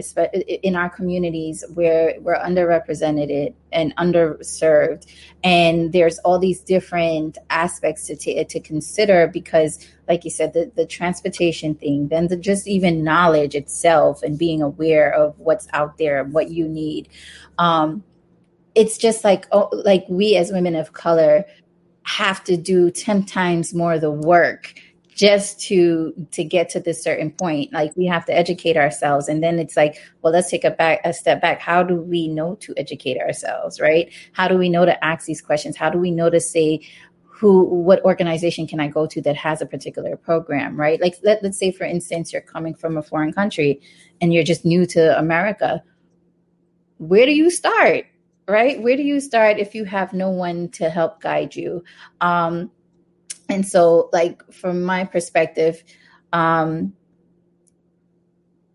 In our communities where we're underrepresented and underserved, and there's all these different aspects to ta to consider because, like you said, the, the transportation thing, then the just even knowledge itself and being aware of what's out there and what you need. Um, it's just like oh, like we as women of color have to do 10 times more of the work just to to get to this certain point like we have to educate ourselves. And then it's like well let's take a back a step back. How do we know to educate ourselves right? How do we know to ask these questions? How do we know to say who what organization can i go to that has a particular program right? Like let, let's say for instance you're coming from a foreign country and you're just new to america. Where do you start right? Where do you start if you have no one to help guide you? Um and so like from my perspective um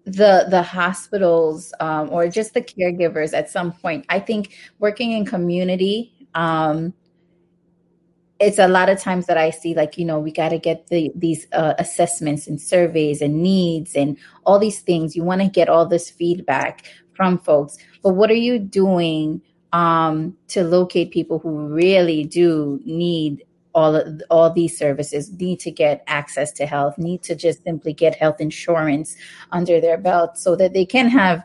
the the hospitals um, or just the caregivers at some point i think working in community um, it's a lot of times that i see like you know we got to get the these uh, assessments and surveys and needs and all these things. You want to get all this feedback from folks. But what are you doing um, to locate people who really do need all all these services need to get access to health need to just simply get health insurance under their belt so that they can have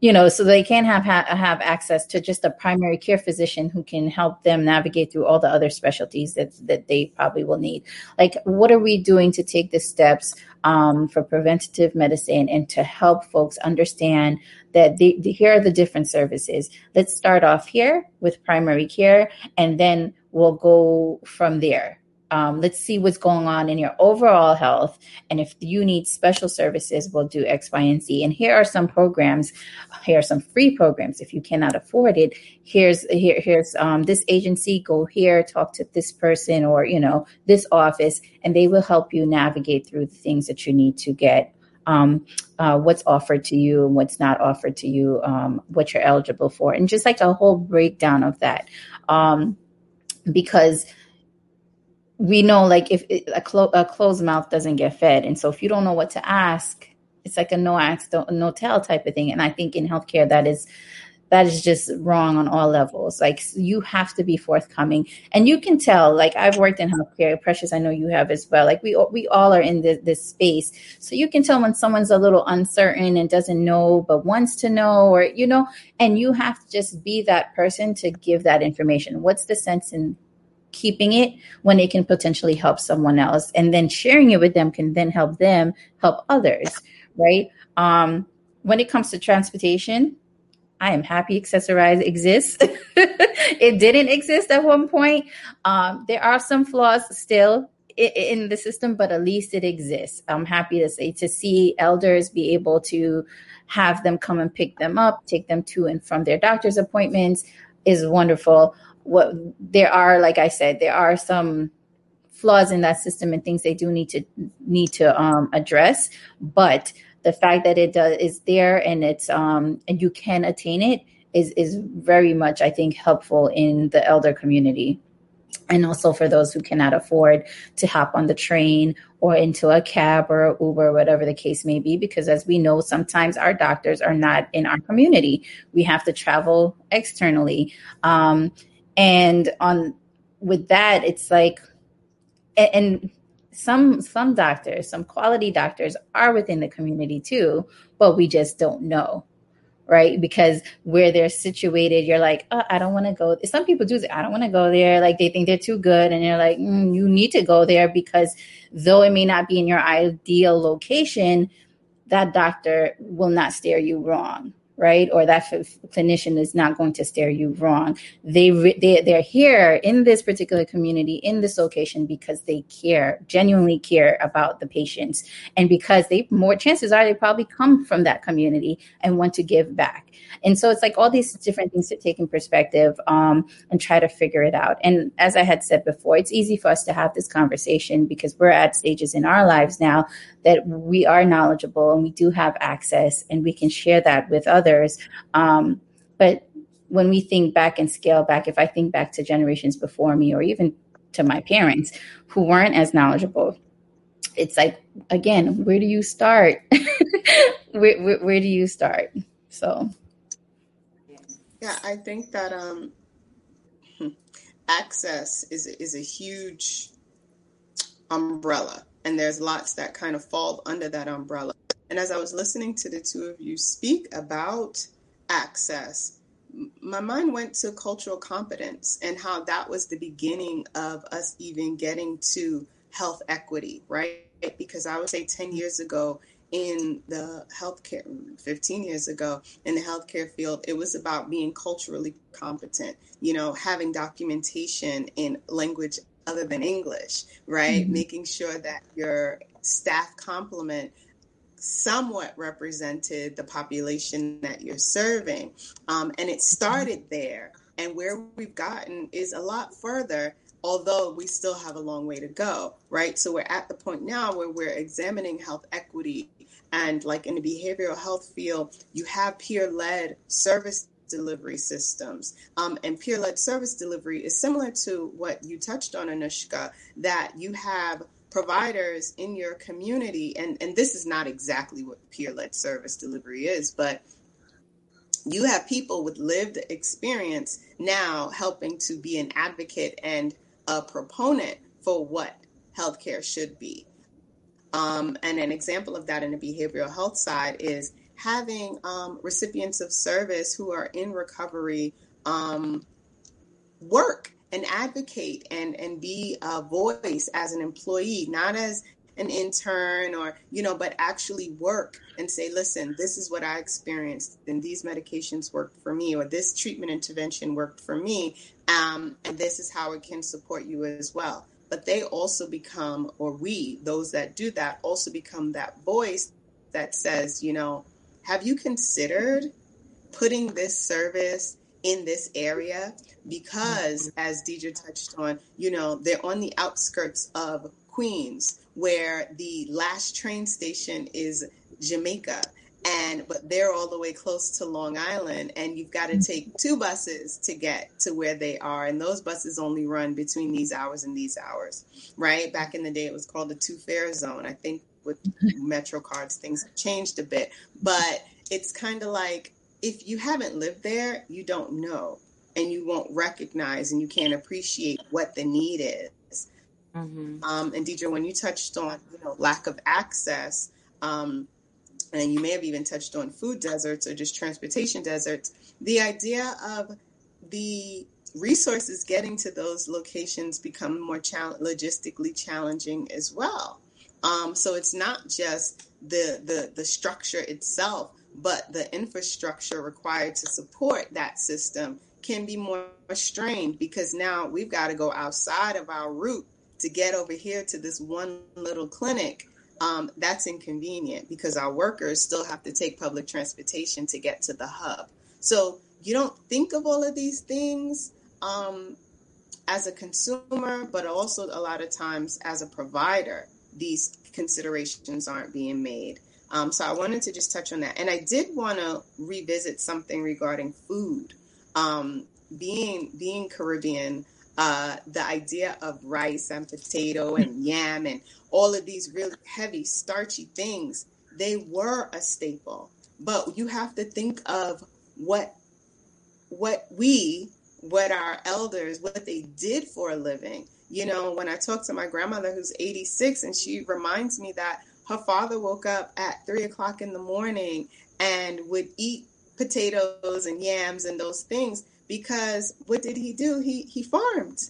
you know, so they can have ha- have access to just a primary care physician who can help them navigate through all the other specialties that that they probably will need. Like, what are we doing to take the steps um, for preventative medicine and to help folks understand that here are the different services. Let's start off here with primary care, and then we'll go from there um, let's see what's going on in your overall health. And if you need special services, we'll do X, Y, and Z. And here are some programs. Here are some free programs. If you cannot afford it, here's here here's um, this agency. Go here, talk to this person, or you know this office, and they will help you navigate through the things that you need to get. Um, uh, what's offered to you and what's not offered to you, um, what you're eligible for, and just like a whole breakdown of that. Um, because we know like if it, a, clo- a closed mouth doesn't get fed. And so if you don't know what to ask it's like a no ask no tell type of thing. And i think in healthcare that is that is just wrong on all levels. Like you have to be forthcoming. And you can tell like i've worked in healthcare precious i know you have as well. Like we we all are in this, this space. So you can tell when someone's a little uncertain and doesn't know but wants to know or you know and you have to just be that person to give that information. What's the sense in keeping it when it can potentially help someone else? And then sharing it with them can then help them help others right? Um, when it comes to transportation i am happy Access-A-Ride exists. It didn't exist at one point. Um, there are some flaws still in the system but at least it exists. I'm happy to say to see elders be able to have them come and pick them up take them to and from their doctor's appointments is wonderful. What there are like i said there are some flaws in that system and things they do need to need to um, address but the fact that it does is there and it's um and you can attain it is is very much i think helpful in the elder community and also for those who cannot afford to hop on the train or into a cab or Uber, or whatever the case may be, because as we know, sometimes our doctors are not in our community. We have to travel externally. Um, and on with that it's like and some some doctors some quality doctors are within the community too but we just don't know right? Because where they're situated you're like oh, i don't want to go some people do Say, i don't want to go there like they think they're too good and you're like mm, you need to go there because though it may not be in your ideal location that doctor will not steer you wrong right? Or that f- clinician is not going to steer you wrong. They, re- they they're here in this particular community in this location because they care, genuinely care about the patients, and because they more chances are they probably come from that community and want to give back. And so it's like all these different things to take in perspective um, and try to figure it out. And as I had said before, it's easy for us to have this conversation because we're at stages in our lives now that we are knowledgeable and we do have access and we can share that with others. Um, but when we think back and scale back, if I think back to generations before me or even to my parents who weren't as knowledgeable, it's like, again, where do you start? where, where, where, do you start? So, yeah, I think that um, access is is a huge umbrella and there's lots that kind of fall under that umbrella. And as I was listening to the two of you speak about access, my mind went to cultural competence and how that was the beginning of us even getting to health equity, right? Because I would say 10 years ago in the healthcare, 15 years ago in the healthcare field, it was about being culturally competent, you know, having documentation in language other than English, right? Mm-hmm. Making sure that your staff complement somewhat represented the population that you're serving. Um, and it started there. And where we've gotten is a lot further, although we still have a long way to go, right? So we're at the point now where we're examining health equity. And like in the behavioral health field, you have peer led service delivery systems. Um, and peer led service delivery is similar to what you touched on, Anushka, that you have providers in your community, and, and this is not exactly what peer led service delivery is, but you have people with lived experience now helping to be an advocate and a proponent for what healthcare should be. Um, and an example of that in the behavioral health side is having um, recipients of service who are in recovery um, work and advocate and and be a voice as an employee, not as an intern or you know but actually work and say listen this is what i experienced and these medications worked for me or this treatment intervention worked for me um, and this is how it can support you as well. But they also become or we those that do that also become that voice that says you know have you considered putting this service in this area because mm-hmm. as Deidre touched on, you know, they're on the outskirts of Queens where the last train station is Jamaica and but they're all the way close to Long Island and you've got to mm-hmm. take two buses to get to where they are and those buses only run between these hours and these hours right? Back in the day it was called the two fare zone. I think with mm-hmm. metro cards things have changed a bit but it's kind of like if you haven't lived there you don't know and you won't recognize and you can't appreciate what the need is Mm-hmm. Um, and Deidre, when you touched on you know lack of access, um, and you may have even touched on food deserts or just transportation deserts, the idea of the resources getting to those locations become more logistically challenging as well. Um, so it's not just the, the the structure itself, but the infrastructure required to support that system can be more strained because now we've got to go outside of our route to get over here to this one little clinic, um, that's inconvenient because our workers still have to take public transportation to get to the hub. So you don't think of all of these things um, as a consumer, but also a lot of times as a provider, these considerations aren't being made. Um, so I wanted to just touch on that. And I did want to revisit something regarding food. Um, being being Caribbean, uh, the idea of rice and potato and yam and all of these really heavy, starchy things, they were a staple. But you have to think of what what we, what our elders, what they did for a living. You know, when I talk to my grandmother who's 86 and she reminds me that her father woke up at three o'clock in the morning and would eat potatoes and yams and those things because what did he do? He he farmed.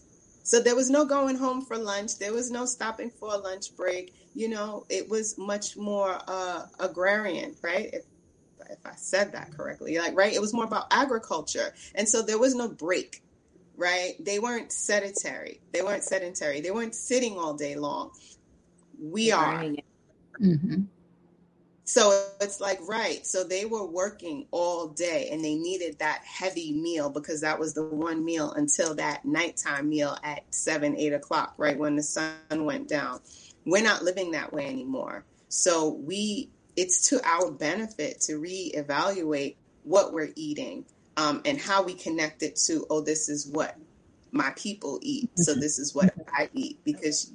So there was no going home for lunch. There was no stopping for a lunch break. You know, it was much more uh, agrarian, right? If, if I said that correctly, like right, it was more about agriculture, and so there was no break, right? They weren't sedentary. They weren't sedentary. They weren't sitting all day long. We are. Mm-hmm. So it's like, right. So they were working all day and they needed that heavy meal because that was the one meal until that nighttime meal at seven, eight o'clock, right? When the sun went down. We're not living that way anymore. So we, it's to our benefit to reevaluate what we're eating um, and how we connect it to, oh, this is what my people eat. So mm-hmm. this is what I eat because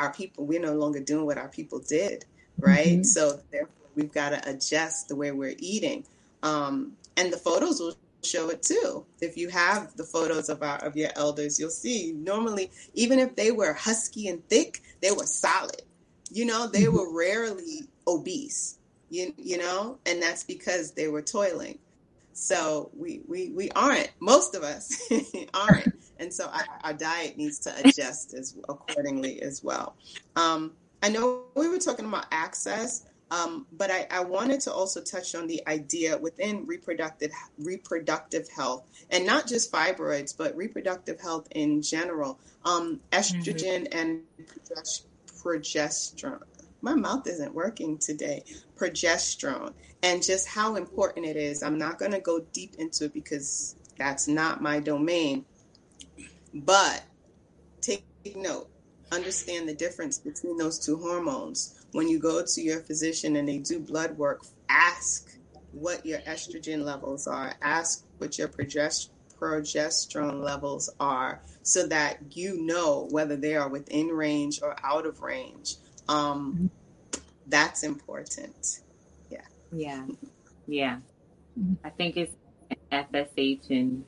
our people, we're no longer doing what our people did right? Mm-hmm. So therefore, we've got to adjust the way we're eating. Um, and the photos will show it too. If you have the photos of our of your elders, you'll see normally, even if they were husky and thick, they were solid. You know, they mm-hmm. were rarely obese. You you know, and that's because they were toiling. So we we we aren't. Most of us aren't, and so our, our diet needs to adjust as accordingly as well. Um, I know we were talking about access, um, but I, I, wanted to also touch on the idea within reproductive reproductive health, and not just fibroids, but reproductive health in general. Um, estrogen mm-hmm. and progesterone. My mouth isn't working today. Progesterone, and just how important it is. I'm not going to go deep into it because that's not my domain. But take note understand the difference between those two hormones. When you go to your physician and they do blood work, ask what your estrogen levels are, ask what your progesterone levels are, so that you know whether they are within range or out of range. Um, that's important. Yeah. Yeah. Yeah. I think it's FSH and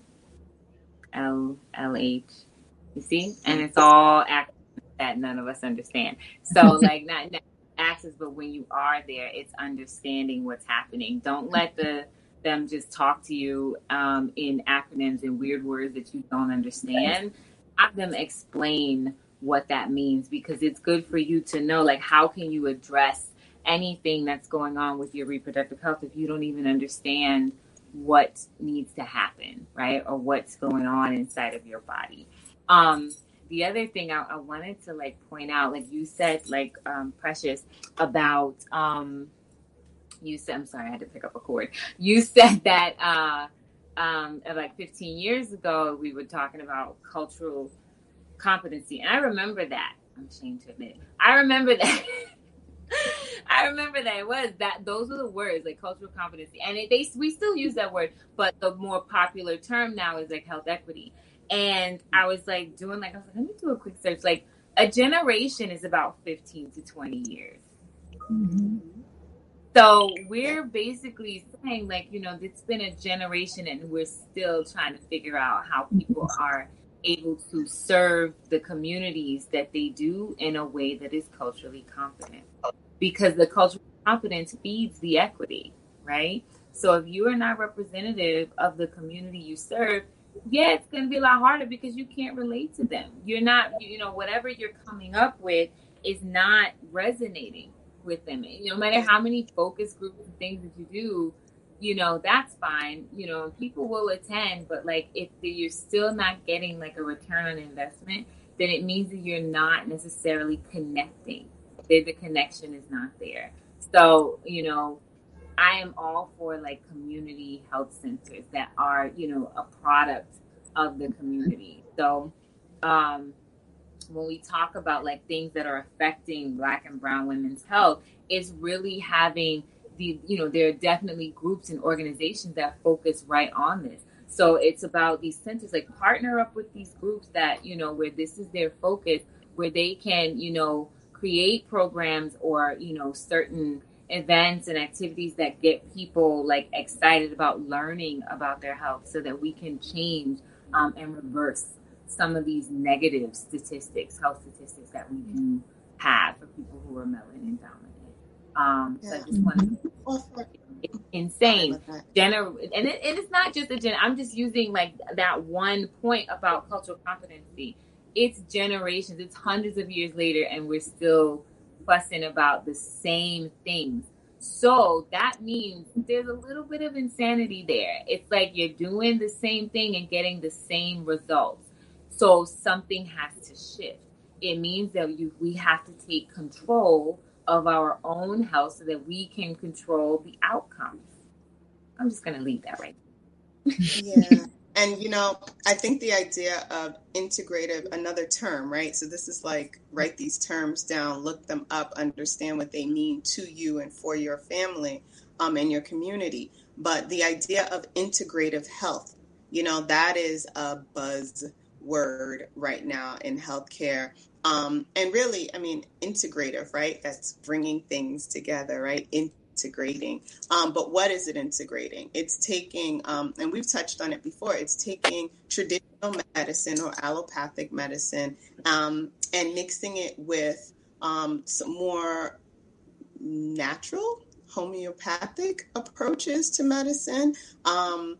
LLH. You see? And it's all active that none of us understand. So like not, not access, but when you are there, it's understanding what's happening. Don't let the them just talk to you um, in acronyms and weird words that you don't understand. Have them explain what that means because it's good for you to know like how can you address anything that's going on with your reproductive health if you don't even understand what needs to happen, right? Or what's going on inside of your body. Um, the other thing I, I, wanted to like point out, like you said, like um, Precious about um, you said. I'm sorry, I had to pick up a cord. You said that uh, um, like 15 years ago we were talking about cultural competency, and I remember that. I'm ashamed to admit, I remember that. I remember that it was that those were the words like cultural competency, and it, they we still use that word, but the more popular term now is like health equity. And I was like doing like I was like, let me do a quick search. Like a generation is about 15 to 20 years. Mm-hmm. So we're basically saying like, you know, it's been a generation and we're still trying to figure out how people are able to serve the communities that they do in a way that is culturally competent. Because the cultural competence feeds the equity, right? So if you are not representative of the community you serve, yeah, it's going to be a lot harder because you can't relate to them. You're not, you know, whatever you're coming up with is not resonating with them. no matter how many focus groups and things that you do, you know, that's fine. You know, people will attend, but like if you're still not getting like a return on investment, then it means that you're not necessarily connecting. That the connection is not there. So, you know, I am all for like community health centers that are, you know, a product of the community. So, um, when we talk about like things that are affecting Black and Brown women's health, it's really having the, you know, there are definitely groups and organizations that focus right on this. So it's about these centers like partner up with these groups that, you know, where this is their focus, where they can, you know, create programs or, you know, certain events and activities that get people like excited about learning about their health so that we can change um, and reverse some of these negative statistics, health statistics that we do have for people who are melanin dominant. Um, yeah. So I just want to insane. General, and it, it is not just a gen. I'm just using like that one point about cultural competency. It's generations. It's hundreds of years later, and we're still fussing about the same things. So that means there's a little bit of insanity there. It's like you're doing the same thing and getting the same results. So something has to shift. It means that you, we have to take control of our own health so that we can control the outcomes. I'm just going to leave that right. yeah. And you know, I think the idea of integrative, another term, right? So this is like write these terms down, look them up, understand what they mean to you and for your family um, and your community. But the idea of integrative health, you know, that is a buzzword right now in healthcare. Um, and really, I mean, integrative, right? That's bringing things together, right? Integrating. Um, but what is it integrating? It's taking, um, and we've touched on it before, it's taking traditional medicine or allopathic medicine um, and mixing it with um, some more natural homeopathic approaches to medicine. Um,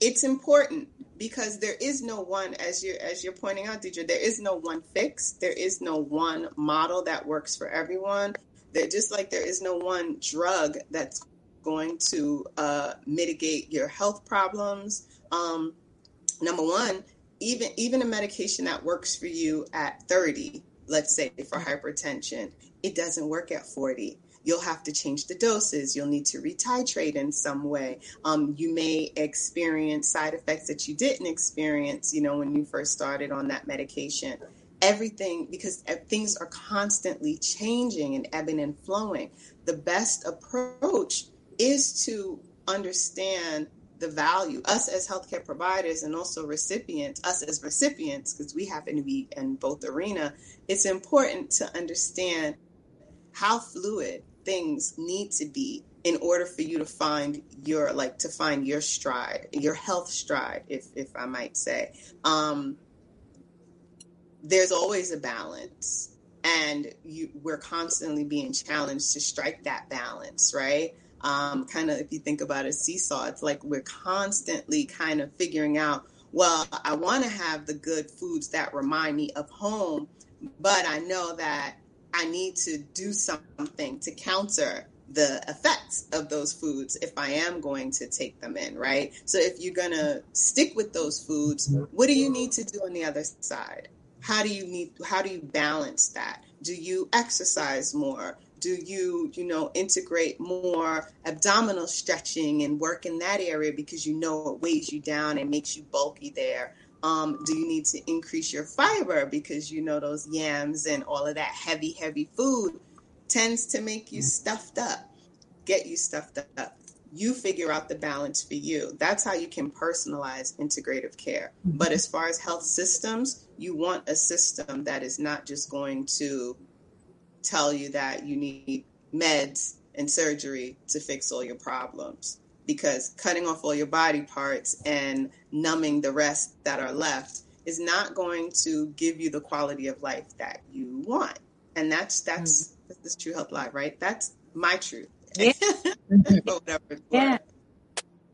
it's important because there is no one as you as you're pointing out Deidre, there is no one fix there is no one model that works for everyone. That just like there is no one drug that's going to uh, mitigate your health problems. Um, number one, even even a medication that works for you at 30, let's say for hypertension, it doesn't work at 40 you'll have to change the doses. You'll need to retitrate in some way. Um, you may experience side effects that you didn't experience, you know, when you first started on that medication everything because things are constantly changing and ebbing and flowing. The best approach is to understand the value, us as healthcare providers and also recipients, us as recipients, because we happen to be in both arena, it's important to understand how fluid things need to be in order for you to find your like to find your stride, your health stride, if if I might say. Um, there's always a balance and you, we're constantly being challenged to strike that balance, right? Um, kind of, if you think about a seesaw, it's like we're constantly kind of figuring out, well, I want to have the good foods that remind me of home, but I know that I need to do something to counter the effects of those foods if I am going to take them in, right? So if you're going to stick with those foods, what do you need to do on the other side? How do you need how do you balance that? Do you exercise more? Do you, you know, integrate more abdominal stretching and work in that area because you know it weighs you down and makes you bulky there? Um, do you need to increase your fiber because you know those yams and all of that heavy, heavy food tends to make you stuffed up, get you stuffed up. You figure out the balance for you. That's how you can personalize integrative care. Mm-hmm. But as far as health systems, you want a system that is not just going to tell you that you need meds and surgery to fix all your problems. Because cutting off all your body parts and numbing the rest that are left is not going to give you the quality of life that you want. And that's that's mm-hmm this True Health Live, right? That's my truth. Yeah. yeah.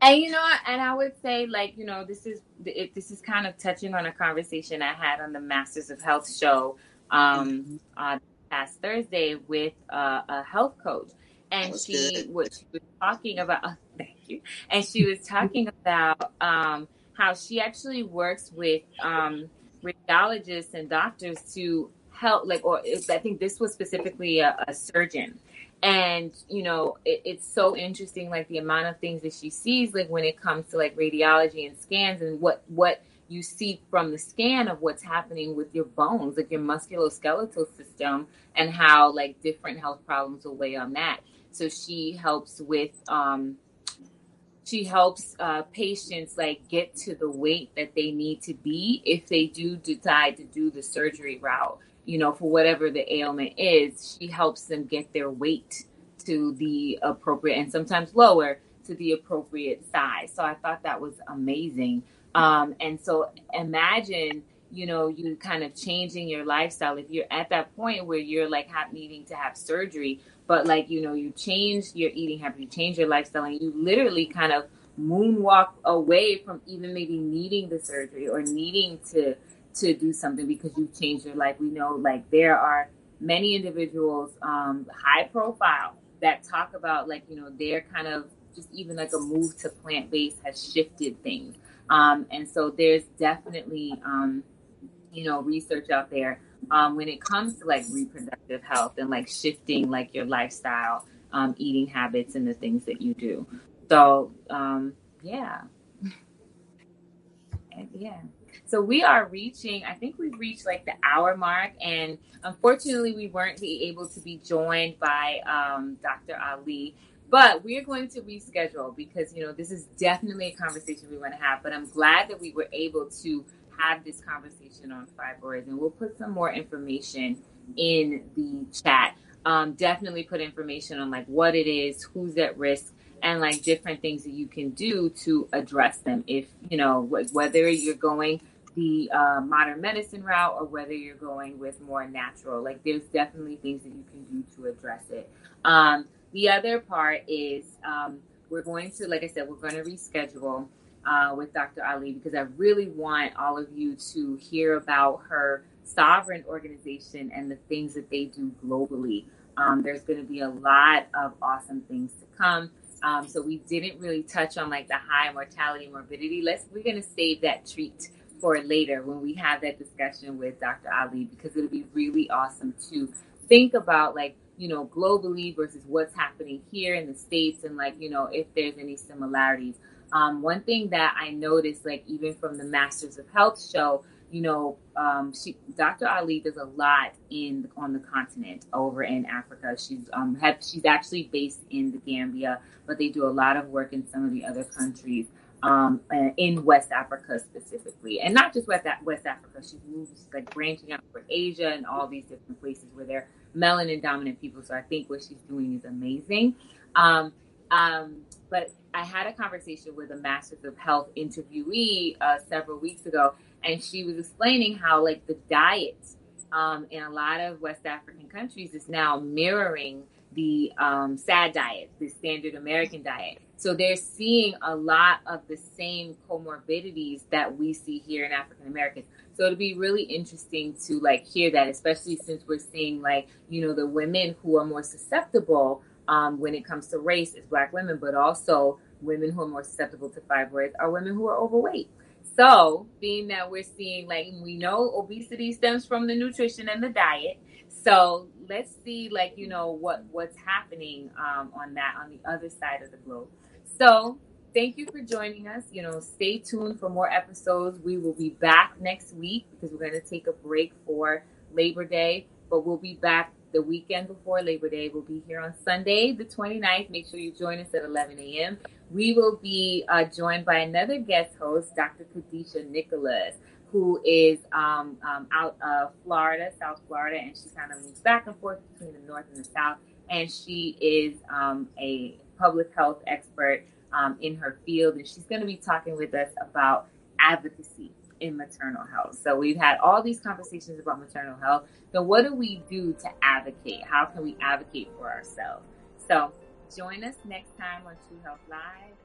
And you know, and I would say, like, you know, this is it, this is kind of touching on a conversation I had on the Masters of Health show um, mm-hmm. uh, past Thursday with uh, a health coach, and she what she was talking about. Oh, thank you. And she was talking about um, how she actually works with um, radiologists and doctors to help like or i think this was specifically a, a surgeon and you know it, it's so interesting like the amount of things that she sees like when it comes to like radiology and scans and what what you see from the scan of what's happening with your bones like your musculoskeletal system and how like different health problems will weigh on that so she helps with um she helps uh, patients like get to the weight that they need to be if they do decide to do the surgery route you know, for whatever the ailment is, she helps them get their weight to the appropriate and sometimes lower to the appropriate size. So I thought that was amazing. Um, and so imagine, you know, you kind of changing your lifestyle. If you're at that point where you're like have, needing to have surgery, but like, you know, you change your eating habits you change your lifestyle, and you literally kind of moonwalk away from even maybe needing the surgery or needing to to do something because you've changed your life. We know like there are many individuals, um, high profile, that talk about like, you know, their kind of just even like a move to plant based has shifted things. Um, and so there's definitely, um, you know, research out there um, when it comes to like reproductive health and like shifting like your lifestyle, um, eating habits, and the things that you do. So, um, yeah. yeah. So we are reaching, I think we've reached like the hour mark. And unfortunately, we weren't able to be joined by um, Dr. Ali. But we're going to reschedule because, you know, this is definitely a conversation we want to have. But I'm glad that we were able to have this conversation on fibroids. And we'll put some more information in the chat. Um, definitely put information on like what it is, who's at risk, and like different things that you can do to address them. If you know whether you're going the uh, modern medicine route or whether you're going with more natural. Like there's definitely things that you can do to address it. Um, the other part is um, we're going to, like I said, we're going to reschedule uh, with Dr. Ali because I really want all of you to hear about her sovereign organization and the things that they do globally. Um, there's going to be a lot of awesome things to come. Um, so we didn't really touch on like the high mortality morbidity. Let's we're going to save that treat for later when we have that discussion with Dr. Ali because it'll be really awesome to think about like you know globally versus what's happening here in the states and like you know if there's any similarities. Um, one thing that I noticed, like even from the Masters of Health show, you know, um, she, Dr. Ali does a lot in on the continent over in Africa. She's um, have, she's actually based in the Gambia, but they do a lot of work in some of the other countries um, in West Africa specifically, and not just West West Africa. She's moved like branching out for Asia and all these different places where they're melanin dominant people. So I think what she's doing is amazing. Um, um, but I had a conversation with a Masters of Health interviewee uh, several weeks ago, and she was explaining how like the diet um, in a lot of West African countries is now mirroring the um, SAD diet, the standard American diet. So they're seeing a lot of the same comorbidities that we see here in African Americans. So it'll be really interesting to like hear that, especially since we're seeing like, you know, the women who are more susceptible um, when it comes to race is black women, but also women who are more susceptible to fibroids are women who are overweight. So, being that we're seeing, like, we know obesity stems from the nutrition and the diet. So, let's see, like, you know, what what's happening um, on that on the other side of the globe. So, thank you for joining us. You know, stay tuned for more episodes. We will be back next week because we're going to take a break for Labor Day, but we'll be back the weekend before Labor Day. We'll be here on Sunday, the 29th. Make sure you join us at 11 a.m. We will be uh, joined by another guest host, Dr. Kadisha Nicholas, who is um, um, out of Florida, South Florida, and she kind of moves back and forth between the North and the South. And she is um, a public health expert um, in her field, and she's going to be talking with us about advocacy in maternal health. So we've had all these conversations about maternal health. So what do we do to advocate? How can we advocate for ourselves? So join us next time on True Health Live.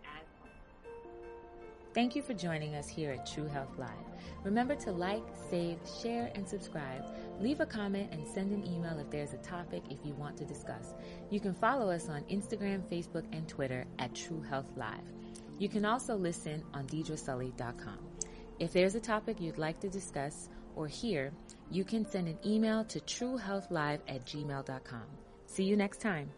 Thank you for joining us here at True Health Live. Remember to like, save, share, and subscribe. Leave a comment and send an email if there's a topic if you want to discuss. You can follow us on Instagram, Facebook, and Twitter at True Health Live. You can also listen on DeirdreSully.com. If there's a topic you'd like to discuss or hear, you can send an email to truehealthlive at gmail.com. See you next time.